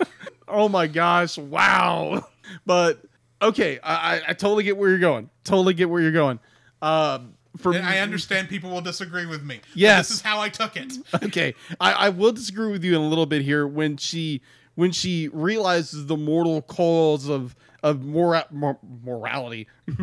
I, oh my gosh, wow. But okay, I, I totally get where you're going. Totally get where you're going. Um, for And I understand people will disagree with me. Yes. this is how I took it. okay, I, I will disagree with you in a little bit here when she when she realizes the mortal cause of of mora- mor- morality,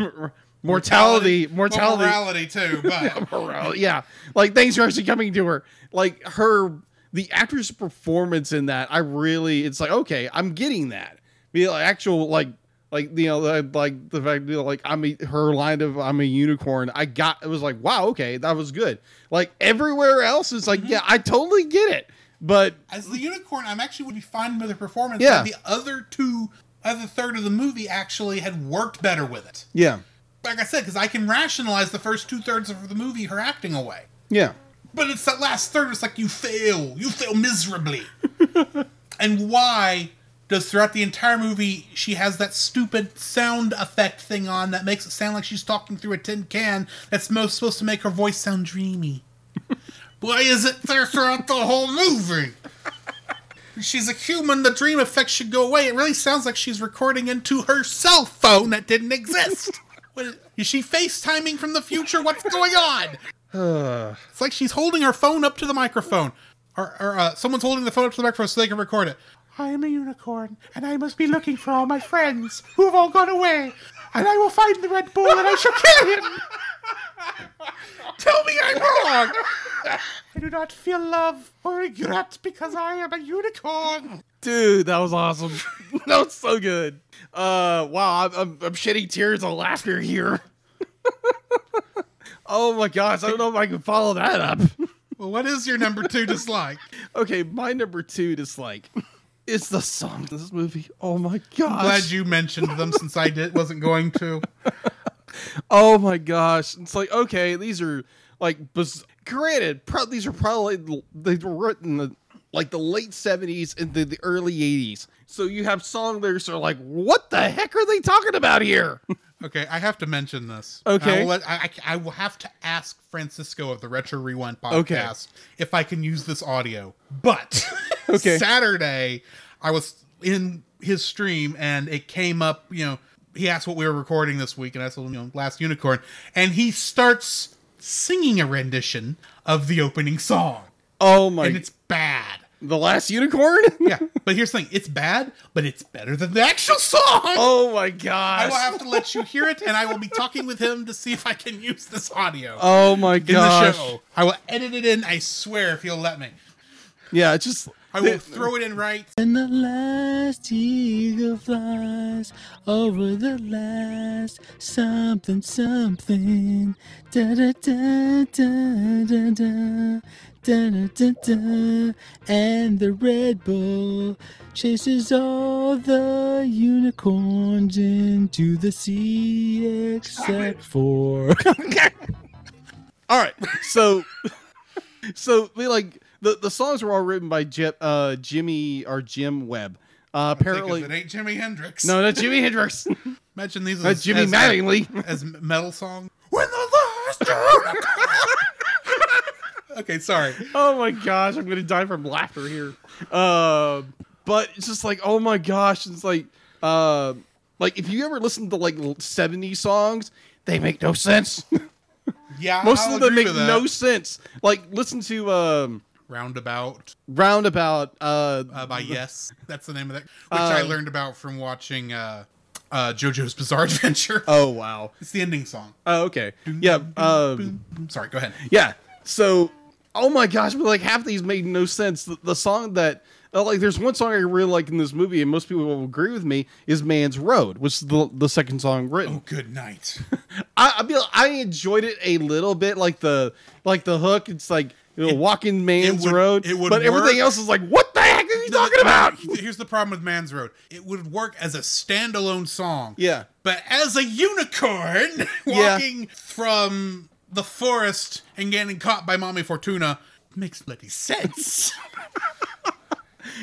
mortality, Well, mortality, morality too, but morality. Yeah, like things are actually coming to her. Like her, the actress' performance in that, I really, it's like okay, I'm getting that. The actual like. Like you know, like- like the fact that like I'm a, her line of I'm a unicorn. I got it was like wow, okay, that was good. Like everywhere else, it's like mm-hmm. yeah, I totally get it. But as the unicorn, I'm actually would be fine with the performance. Yeah. The other two, other third of the movie actually had worked better with it. yeah, Like I said, because I can rationalize the first two thirds of the movie her acting away. yeah, But it's that last third. It's like you fail. You fail miserably. And why does throughout the entire movie she has that stupid sound effect thing on that makes it sound like she's talking through a tin can that's most supposed to make her voice sound dreamy? why is it there throughout the whole movie? She's a human. The dream effect should go away. It really sounds like she's recording into her cell phone that didn't exist. Is she FaceTiming from the future? What's going on? it's like she's holding her phone up to the microphone. Or, or uh, someone's holding the phone up to the microphone so they can record it. I am a unicorn, and I must be looking for all my friends who have all gone away. And I will find the Red Bull, and I shall kill him. Tell me I'm wrong! I do not feel love or regret because I am a unicorn. Dude, that was awesome. that was so good. Uh, wow, I'm, I'm, I'm shedding tears of laughter here. oh my gosh, I don't know if I can follow that up. Well, what is your number two dislike? Okay, my number two dislike is the song of this movie. Oh my gosh. Glad you mentioned them since I did, wasn't going to. Oh my gosh. It's like, okay, these are like, biz- granted, pro- these are probably, they were written in the, like the late 70s and the, the early 80s. So you have song lyrics that are like, what the heck are they talking about here? Okay, I have to mention this. Okay. I will, let- I, I- I will have to ask Francisco of the Retro Rewind podcast Okay. if I can use this audio. But Okay. Saturday, I was in his stream and it came up. You know, he asked what we were recording this week, and I told him, you know, Last Unicorn, and he starts singing a rendition of the opening song, Oh my, god. and it's bad. the last unicorn? Yeah, but here's the thing: it's bad, but it's better than the actual song. oh my god. I will have to let you hear it, and I will be talking with him to see if I can use this audio oh my in the show. I will edit it in. I swear, if you'll let me, Yeah, it's just, I will throw it in right. And the last eagle flies over the last something something. Da da da da da da. Da, da, da, da. And the Red Bull chases all the unicorns into the sea except for. All right. So, so we like the the songs were all written by Jim, uh, Jimmy or Jim Webb. Uh, apparently, it ain't Jimi Hendrix. no, not Jimi Hendrix. imagine these That's as, Jimmy as, Mattingly. as metal song. When the last Okay, sorry. oh my gosh, I'm gonna die from laughter here. Uh, but it's just like, oh my gosh, it's like, uh, like if you ever listen to like 70s songs, they make no sense. Yeah, Most I'll of them make no sense. Like listen to um, roundabout Roundabout. Uh, uh, by Yes. That's the name of that, which I Uh, learned about from watching uh, uh, JoJo's Bizarre Adventure. oh wow. It's the ending song. Oh okay. Yeah. Um, Boom, boom. Sorry, go ahead. Yeah. So, oh my gosh, but like half these made no sense. The, the song that, uh, like, there's one song I really like in this movie, and most people will agree with me, is "Man's Road," which is the the second song written. Oh, good night. I I, feel, I enjoyed it a little bit, like the like the hook. It's like you know, walking man's would- road, it would but everything else is like, what the heck are you talking about? Here's the problem with Man's Road. It would work as a standalone song. Yeah. But as a unicorn Yeah. walking from the forest and getting caught by Mommy Fortuna makes bloody sense.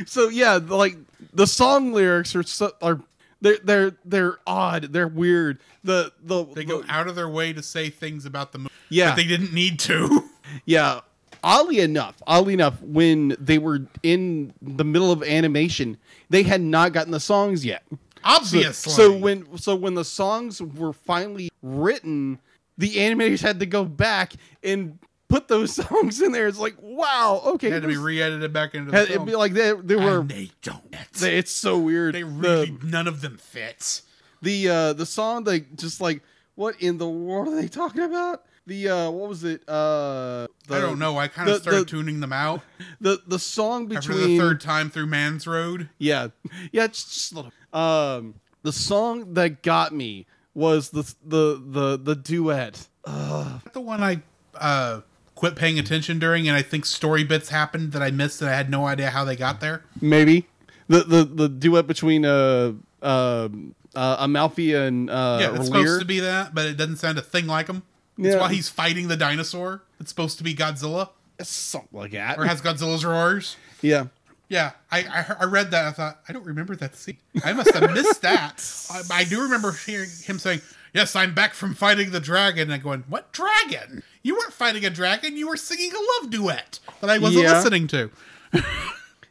So yeah, like the song lyrics are so, are they're they're they're odd, they're weird. The the they go out of their way to say things about the movie. Yeah. But they didn't need to. Yeah. Oddly enough, oddly enough, when they were in the middle of animation, they had not gotten the songs yet. So, Obviously. so when so when the songs were finally written, the animators had to go back and put those songs in there. It's like, wow, okay. it had to be re-edited back into the had- it'd be like they, they were. and they don't. they- it's so weird. They The- none of them fit. the uh the song like just like what in the world are they talking about? The uh what was it? Uh the, I don't know. I kind of started the- tuning them out The the song after between the third time through Man's Road. Yeah, yeah, it's just a little. Um, the song that got me was the the the the duet. the one I uh, quit paying attention during, and I think story bits happened that I missed, and I had no idea how they got there. Maybe the the the duet between uh um uh, Amalfi and uh yeah, it's Lir. supposed to be that, but it doesn't sound a thing like him. That's Yeah. why he's fighting the dinosaur. It's supposed to be Godzilla, something like that. or has Godzilla's roars. yeah. Yeah, I, I I read that. I thought I don't remember that scene. I must have missed that. I, I do remember hearing him saying, "Yes, I'm back from fighting the dragon." And going, "What dragon? You weren't fighting a dragon. You were singing a love duet that I wasn't Yeah. listening to."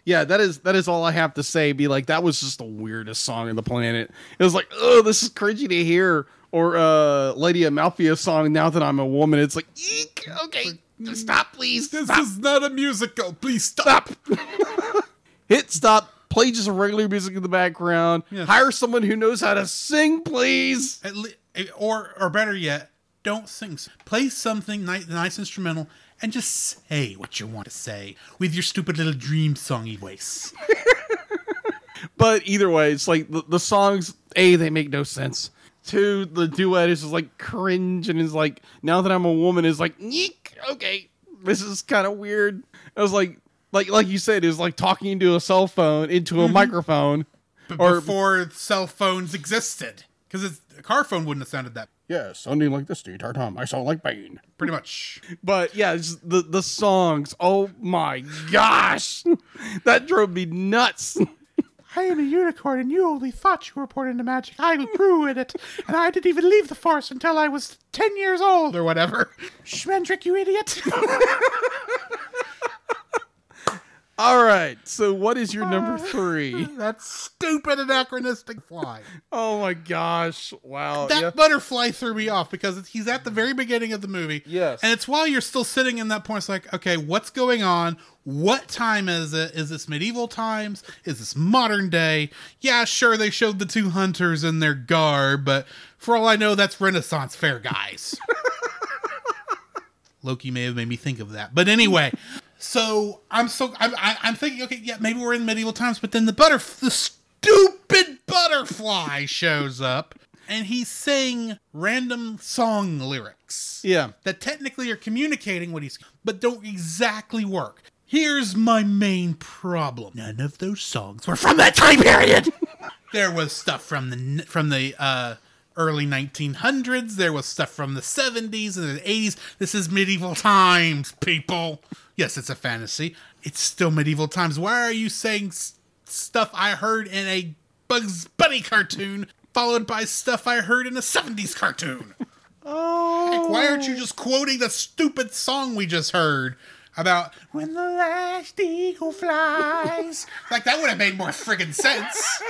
Yeah, that is that is all I have to say. Be like, that was just the weirdest song on the planet. It was like, oh, this is cringy to hear. Or uh Lady Amalthea song, Now That I'm a Woman. It's like, eek, okay, stop, please. Stop. is not a musical. Please stop. Hit stop. Play just regular music in the background. Hire someone who knows how to sing, please. At le- or or better yet, don't sing. Play something nice, nice instrumental, and just say what you want to say with your stupid little dream songy voice. But either way, it's like the, the songs, A, they make no sense. Two, the duet is just like cringe and is like, now that I'm a woman, is like, eek, okay, this is kind of weird. It was like, like, like you said, was like talking into a cell phone, into a mm-hmm. microphone. B- Or- before cell phones existed, because a car phone wouldn't have sounded that. Yeah, sounding like this the entire time. I sound like Bane. Pretty much. But yeah, it's the the songs. Oh my gosh, that drove me nuts. I am a unicorn, and you only thought you were born into magic. I grew in it, and I didn't even leave the forest until I was ten years old. Or whatever. Schmendrick, you idiot! All right, so what is your number uh, three? That stupid anachronistic fly. Oh my gosh! Wow. That yeah. butterfly threw me off because he's at the very beginning of the movie. Yes. And it's while you're still sitting in that point, it's like, okay, what's going on? What time is it? Is this medieval times? Is this modern day? Yeah, sure, they showed the two hunters in their garb, but for all I know, that's Renaissance fair guys. Loki may have made me think of that. But anyway, so I'm so I'm I, I'm thinking, okay, yeah, maybe we're in medieval times, but then the butter the stupid butterfly shows up and he's saying random song lyrics Yeah. that technically are communicating what he's but don't exactly work. Here's my main problem. None of those songs were from that time period. there was stuff from the from the uh early 1900s, there was stuff from the 70s and the 80s. This is medieval times, people. Yes, it's a fantasy. It's still medieval times. Why are you saying s- stuff I heard in a Bugs Bunny cartoon followed by stuff I heard in a 70s cartoon? Heck, why aren't you just quoting the stupid song we just heard about when the last eagle flies? like that would have made more friggin' sense.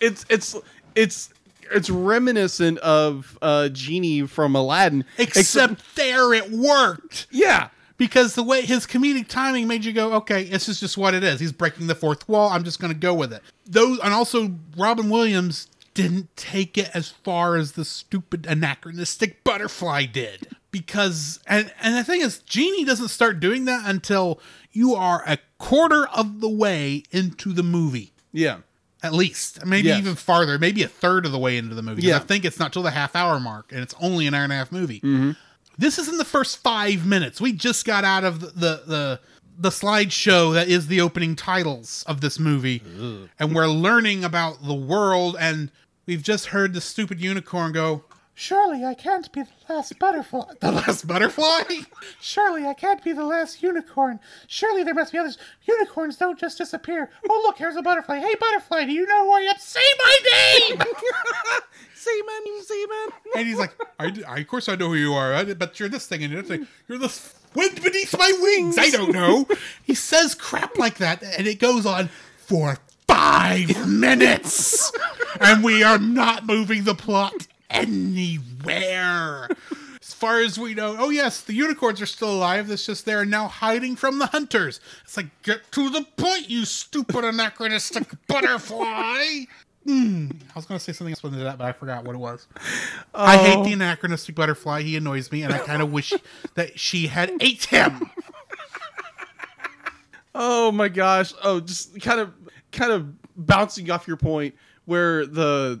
It's it's it's it's reminiscent of uh Genie from Aladdin. Except there it worked. yeah. Because the way his comedic timing made you go, okay, this is just what it is. He's breaking the fourth wall. I'm just going to go with it. Those, and also Robin Williams didn't take it as far as the stupid anachronistic butterfly did. Because, and and the thing is, Genie doesn't start doing that until you are a quarter of the way into the movie. Yeah. At least, maybe Yes. even farther, maybe a third of the way into the movie. Yeah. I think it's not till the half hour mark, and it's only an hour and a half movie. Mm-hmm. This is in the first five minutes. We just got out of the the the, the slideshow that is the opening titles of this movie, and we're learning about the world. And we've just heard the stupid unicorn go, Surely I can't be the last butterfly. "The last butterfly." Surely I can't be the last unicorn. Surely there must be others. Unicorns don't just disappear. Oh, look, here's a butterfly. Hey, butterfly, do you know who I am? Say my name! Seaman, Seaman. and he's like, I, I, "Of course I know who you are, but you're this thing and you're this thing. You're the wind beneath my wings. I don't know." he says crap like that, and it goes on for five minutes, and we are not moving the plot anywhere. As far as we know, oh yes, the unicorns are still alive. It's just they're now hiding from the hunters. It's like, get to the point, you stupid anachronistic butterfly. I was going to say something else with that, but I forgot what it was. I hate the oh. anachronistic butterfly. He annoys me, and I kind of wish that she had ate him. Oh my gosh. Oh, just kind of kind of bouncing off your point where the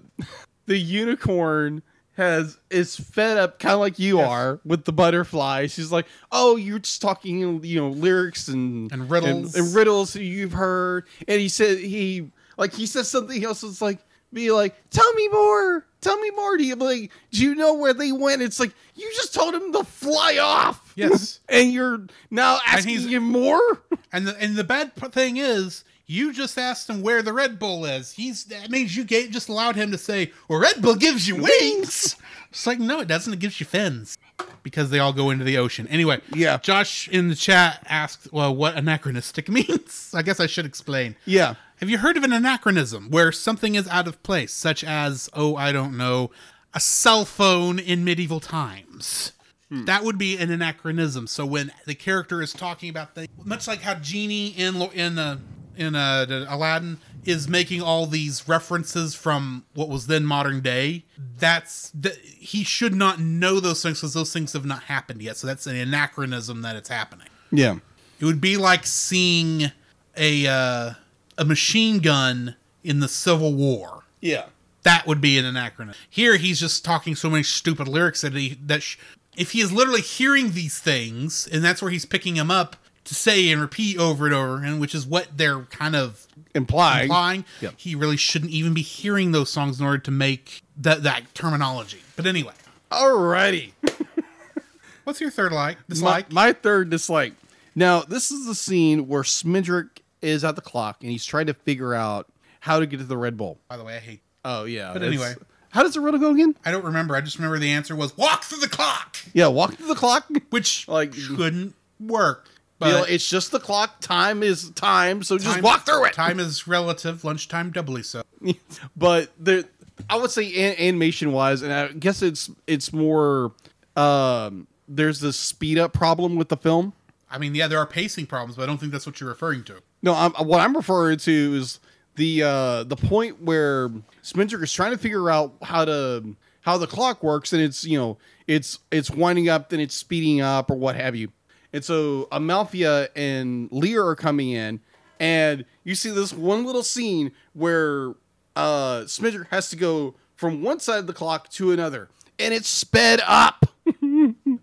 the unicorn has is fed up kind of like you are with the butterfly. She's like, "Oh, you're just talking, you know, lyrics and And riddles. and, riddles you've heard." And he said he like he says something else. It's like be like, "Tell me more. Tell me more." Do you like? Do you know where they went? It's like you just told him to fly off. Yes. and you're now asking him more. And the and the bad thing is, you just asked him where the Red Bull is. He's that means you gave, just allowed him to say, "Well, Red Bull gives you wings." It's like no, it doesn't. It gives you fins because they all go into the ocean. Anyway, Yeah. Josh in the chat asked, "Well, what anachronistic means?" I guess I should explain. Yeah, Have you heard of an anachronism where something is out of place, such as, oh, I don't know, a cell phone in medieval times? That would be an anachronism. So when the character is talking about things, much like how Genie in in uh, in uh, the Aladdin is making all these references from what was then modern day, that's that he should not know those things because those things have not happened yet. So that's an anachronism that it's happening. yeah, It would be like seeing a uh, a machine gun in the Civil War. yeah, That would be an anachronism. Here, he's just talking so many stupid lyrics that he that sh- if he is literally hearing these things, and that's where he's picking them up to say and repeat over and over, and which is what they're kind of implying. implying. Yep. He really shouldn't even be hearing those songs in order to make that that terminology. But anyway, Alrighty. what's your third like My, dislike? my third dislike. Now, this is the scene where Schmendrick is at the clock and he's trying to figure out how to get to the Red Bull. By the way, I hate. Oh yeah. But anyway. how does the riddle go again? I don't remember. I just remember the answer was walk through the clock. Yeah, walk through the clock. which Like- couldn't work. But you know, it's just the clock. Time is time, so just walk through it. Time is relative. Lunchtime doubly so. but the I would say an- animation wise, and I guess it's it's more. Um, there's this speed up problem with the film. I mean, yeah, there are pacing problems, but I don't think that's what you're referring to. No, I'm, what I'm referring to is the uh, the point where Spencer is trying to figure out how to how the clock works, and it's you know it's it's winding up, then it's speeding up, or what have you. And so Amalthea and Lir are coming in, and you see this one little scene where uh, Spencer has to go from one side of the clock to another, and it's sped up.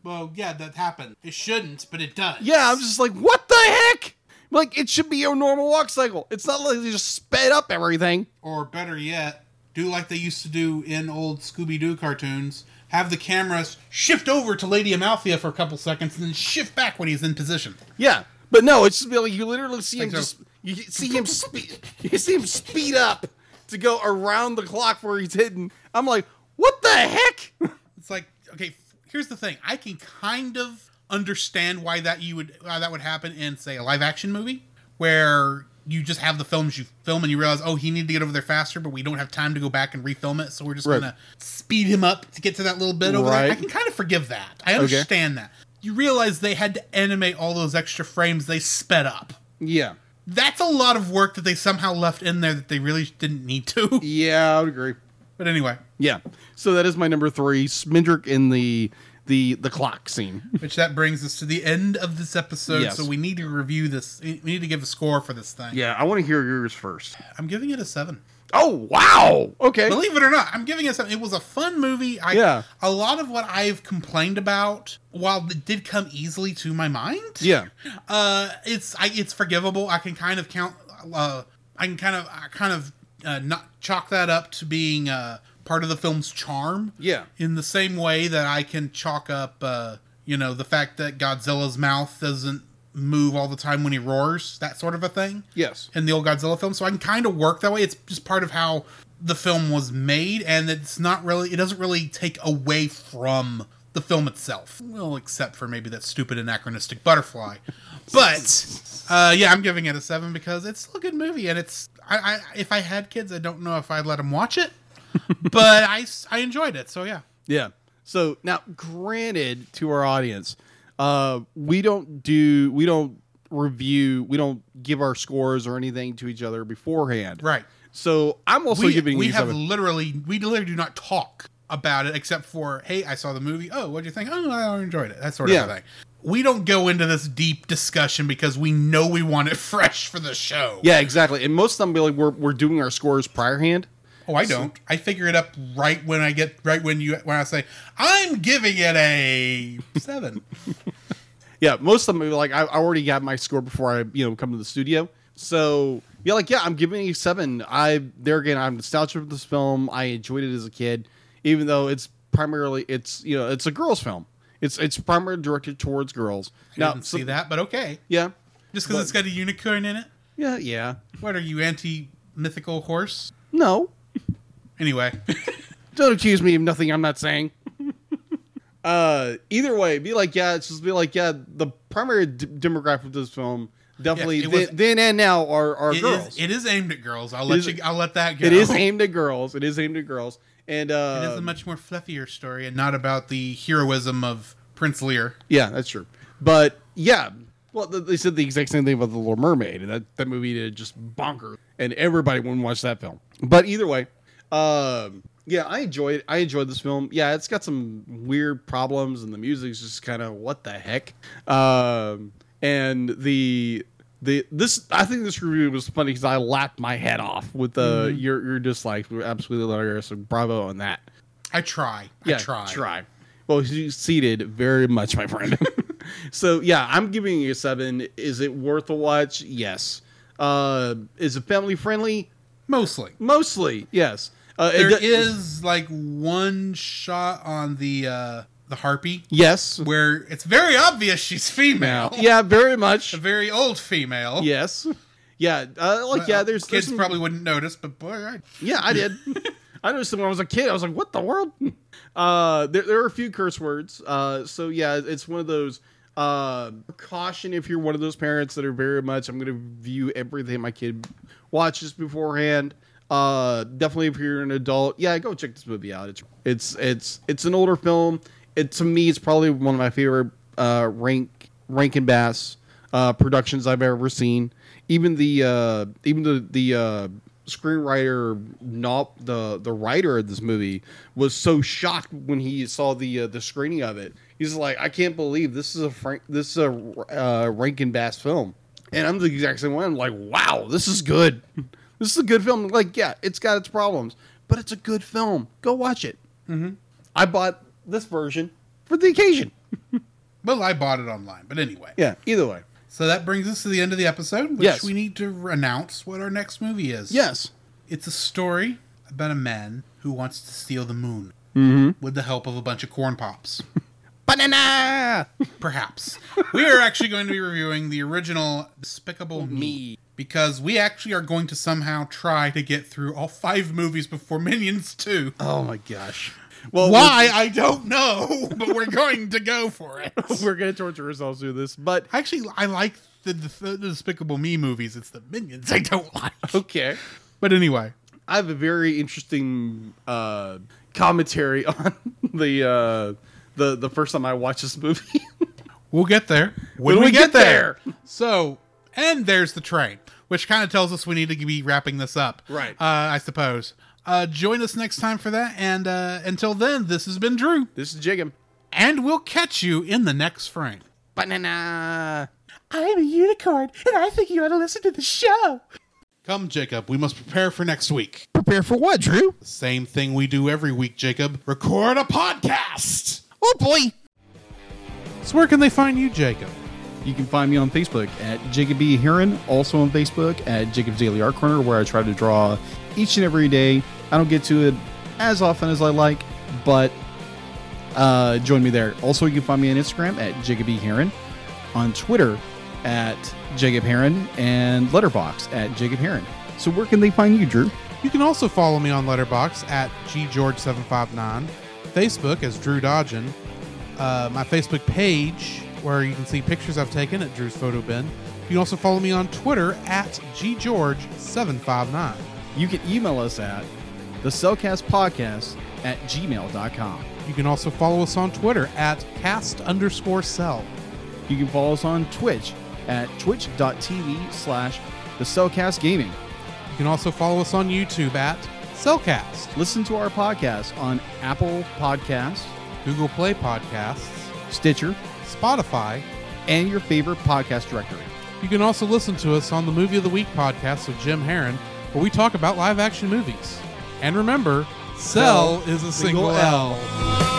Well, yeah, that happened. It shouldn't, but it does. Yeah, I'm just like, what the heck? Like, it should be a normal walk cycle. It's not like they just sped up everything. Or better yet, do like they used to do in old Scooby Doo cartoons. Have the cameras shift over to Lady Amalthea for a couple seconds, and then shift back when he's in position. Yeah, but no, it's just like you literally see him Like just you see him speed you see him speed up to go around the clock where he's hidden. I'm like, what the heck? It's like, okay, here's the thing. I can kind of understand why that you would why that would happen in say a live action movie where you just have the films you film and you realize, oh, he needed to get over there faster, but we don't have time to go back and refilm it, so we're just Right. gonna speed him up to get to that little bit over there. I can kind of forgive that. I understand that. You realize they had to animate all those extra frames they sped up. Yeah, That's a lot of work that they somehow left in there that they really didn't need to. yeah, I would agree. But anyway, Yeah, so that is my number three, Schmendrick in the the the clock scene. which that brings us to the end of this episode. Yes. So we need to review this. We need to give a score for this thing. yeah, I want to hear yours first. I'm giving it a seven. Oh wow, okay, Believe it or not, I'm giving it something. It was a fun movie. I, Yeah. A lot of what I've complained about, while it did come easily to my mind, yeah, uh, it's I, it's forgivable. I can kind of count. Uh, I can kind of I kind of uh, not chalk that up to being uh, part of the film's charm. Yeah. In the same way that I can chalk up, uh, you know, the fact that Godzilla's mouth doesn't move all the time when he roars, that sort of a thing. yes, In the old Godzilla film, so I can kind of work that way. It's just part of how the film was made, and it's not really. It doesn't really take away from the film itself. Well, except for maybe that stupid anachronistic butterfly. But uh, yeah, I'm giving it a seven because it's still a good movie, and it's. I, I if I had kids, I don't know if I'd let them watch it, but I, I enjoyed it. So yeah. yeah. So now, granted, to our audience, uh, we don't do we don't review we don't give our scores or anything to each other beforehand. Right. So I'm also we, giving we have seven. literally we literally do not talk about it except for hey I saw the movie oh what do you think oh I enjoyed it that sort of thing. We don't go into this deep discussion because we know we want it fresh for the show. Yeah, exactly. And most of them be like we're we're doing our scores prior hand. Oh, I don't. I figure it up right when I get right when you when I say I'm giving it a seven. Yeah, most of them are like I, I already got my score before I you know come to the studio. So yeah, like yeah, I'm giving it a seven. I there again, I'm nostalgic for this film. I enjoyed it as a kid, even though it's primarily it's you know it's a girls' film. It's it's primarily directed towards girls. I didn't see that, but okay. Yeah, Just because it's got a unicorn in it. yeah, yeah. What are you anti mythical horse? No, Anyway, don't accuse me of nothing I'm not saying. uh, either way, be like, yeah, it's just be like, yeah, the primary d- demographic of this film definitely Yes, it was- then, then and now are are it girls. is, it is aimed at girls. I'll let is- you. I'll let that go. it is aimed at girls. It is aimed at girls, and It uh, is a much more fluffier story and not about the heroism of Prince Lir. Yeah, that's true. But yeah, well, they said the exact same thing about the Little Mermaid, and that, that movie did just bonkers, and everybody wouldn't watch that film. But either way, um, yeah, I enjoyed. I enjoyed this film. Yeah, it's got some weird problems, and the music's just kind of what the heck. Um, and the the this I think this review was funny because I laughed my head off with the your your dislikes were absolutely hilarious. So bravo on that. I try. Yeah, I try. Try. Well, you succeeded very much, my friend. so yeah, I'm giving you a seven. Is it worth a watch? Yes. Uh, is it family friendly? Mostly. Mostly, yes. Uh, There do- is like one shot on the uh the harpy yes. where it's very obvious she's female. Yeah, very much. A very old female. Yes. Yeah. Uh, like yeah, there's there's kids some- probably wouldn't notice, but boy, I, Yeah, I did. I noticed when I was a kid. I was like, "What the world?" Uh, there, there are a few curse words. Uh, so yeah, it's one of those. Uh, caution if you're one of those parents that are very much. I'm going to view everything my kid watches beforehand. Uh, definitely if you're an adult, yeah, go check this movie out. It's it's it's it's an older film. It to me, it's probably one of my favorite uh, rank Rankin Bass uh, productions I've ever seen. Even the uh, even the the uh, screenwriter, not the the writer of this movie, was so shocked when he saw the uh, the screening of it. He's like, I can't believe this is a Frank, this is a uh, Rankin Bass film, and I'm the exact same one. I'm like, wow, this is good. This is a good film. Like, yeah, it's got its problems, but it's a good film. Go watch it. Mm-hmm. I bought this version for the occasion. well, I bought it online. But anyway, Yeah, either way. so that brings us to the end of the episode, which Yes. we need to announce what our next movie is. Yes. It's a story about a man who wants to steal the moon Mm-hmm. with the help of a bunch of corn pops. Banana. Perhaps. we are actually going to be reviewing the original Despicable Me. Me. Because we actually are going to somehow try to get through all five movies before Minions 2. Oh my gosh. Well, Why? I don't know, but we're going to go for it. We're, we're gonna torture ourselves through this, but Actually, I like the, the, the Despicable Me movies. It's the Minions I don't like. okay. But anyway, I have a very interesting uh, commentary on the uh, the the first time I watched this movie. we'll get there when, When we, we get, get there. there. So, and there's the train, which kind of tells us we need to be wrapping this up. Right. Uh, I suppose. Uh, join us next time for that. And uh, until then, this has been Drew. this is Jiggum. And we'll catch you in the next frame. Banana. I'm a unicorn, and I think you ought to listen to the show. Come, Jacob. We must prepare for next week. Prepare for what, Drew? Same thing we do every week, Jacob. Record a podcast. Oh boy. So, where can they find you, Jacob? You can find me on Facebook at Jacob B. Heron, also on Facebook at Jacob's Daily Art Corner, where I try to draw each and every day. I don't get to it as often as I like, but uh, join me there. Also, you can find me on Instagram at Jacob B. Heron, on Twitter at Jacob Heron, and Letterboxd at Jacob Heron. So, where can they find you, Drew? You can also follow me on Letterboxd at ggeorge759, Facebook as Drew Dodgen, uh, my Facebook page where you can see pictures I've taken at Drew's Photo Bin. You can also follow me on Twitter at ggeorge759. You can email us at the Cellcast Podcast at gmail.com. You can also follow us on Twitter at cast underscore cell. You can follow us on Twitch at twitch.tv slash the Cellcast Gaming. You can also follow us on YouTube at Cellcast, Listen to our podcast on Apple Podcasts, Google Play Podcasts, Stitcher, Spotify. and your favorite podcast directory. You can also listen to us on the Movie of the Week podcast with Jim Heron, where we talk about live action movies. And remember, Cell is a single L.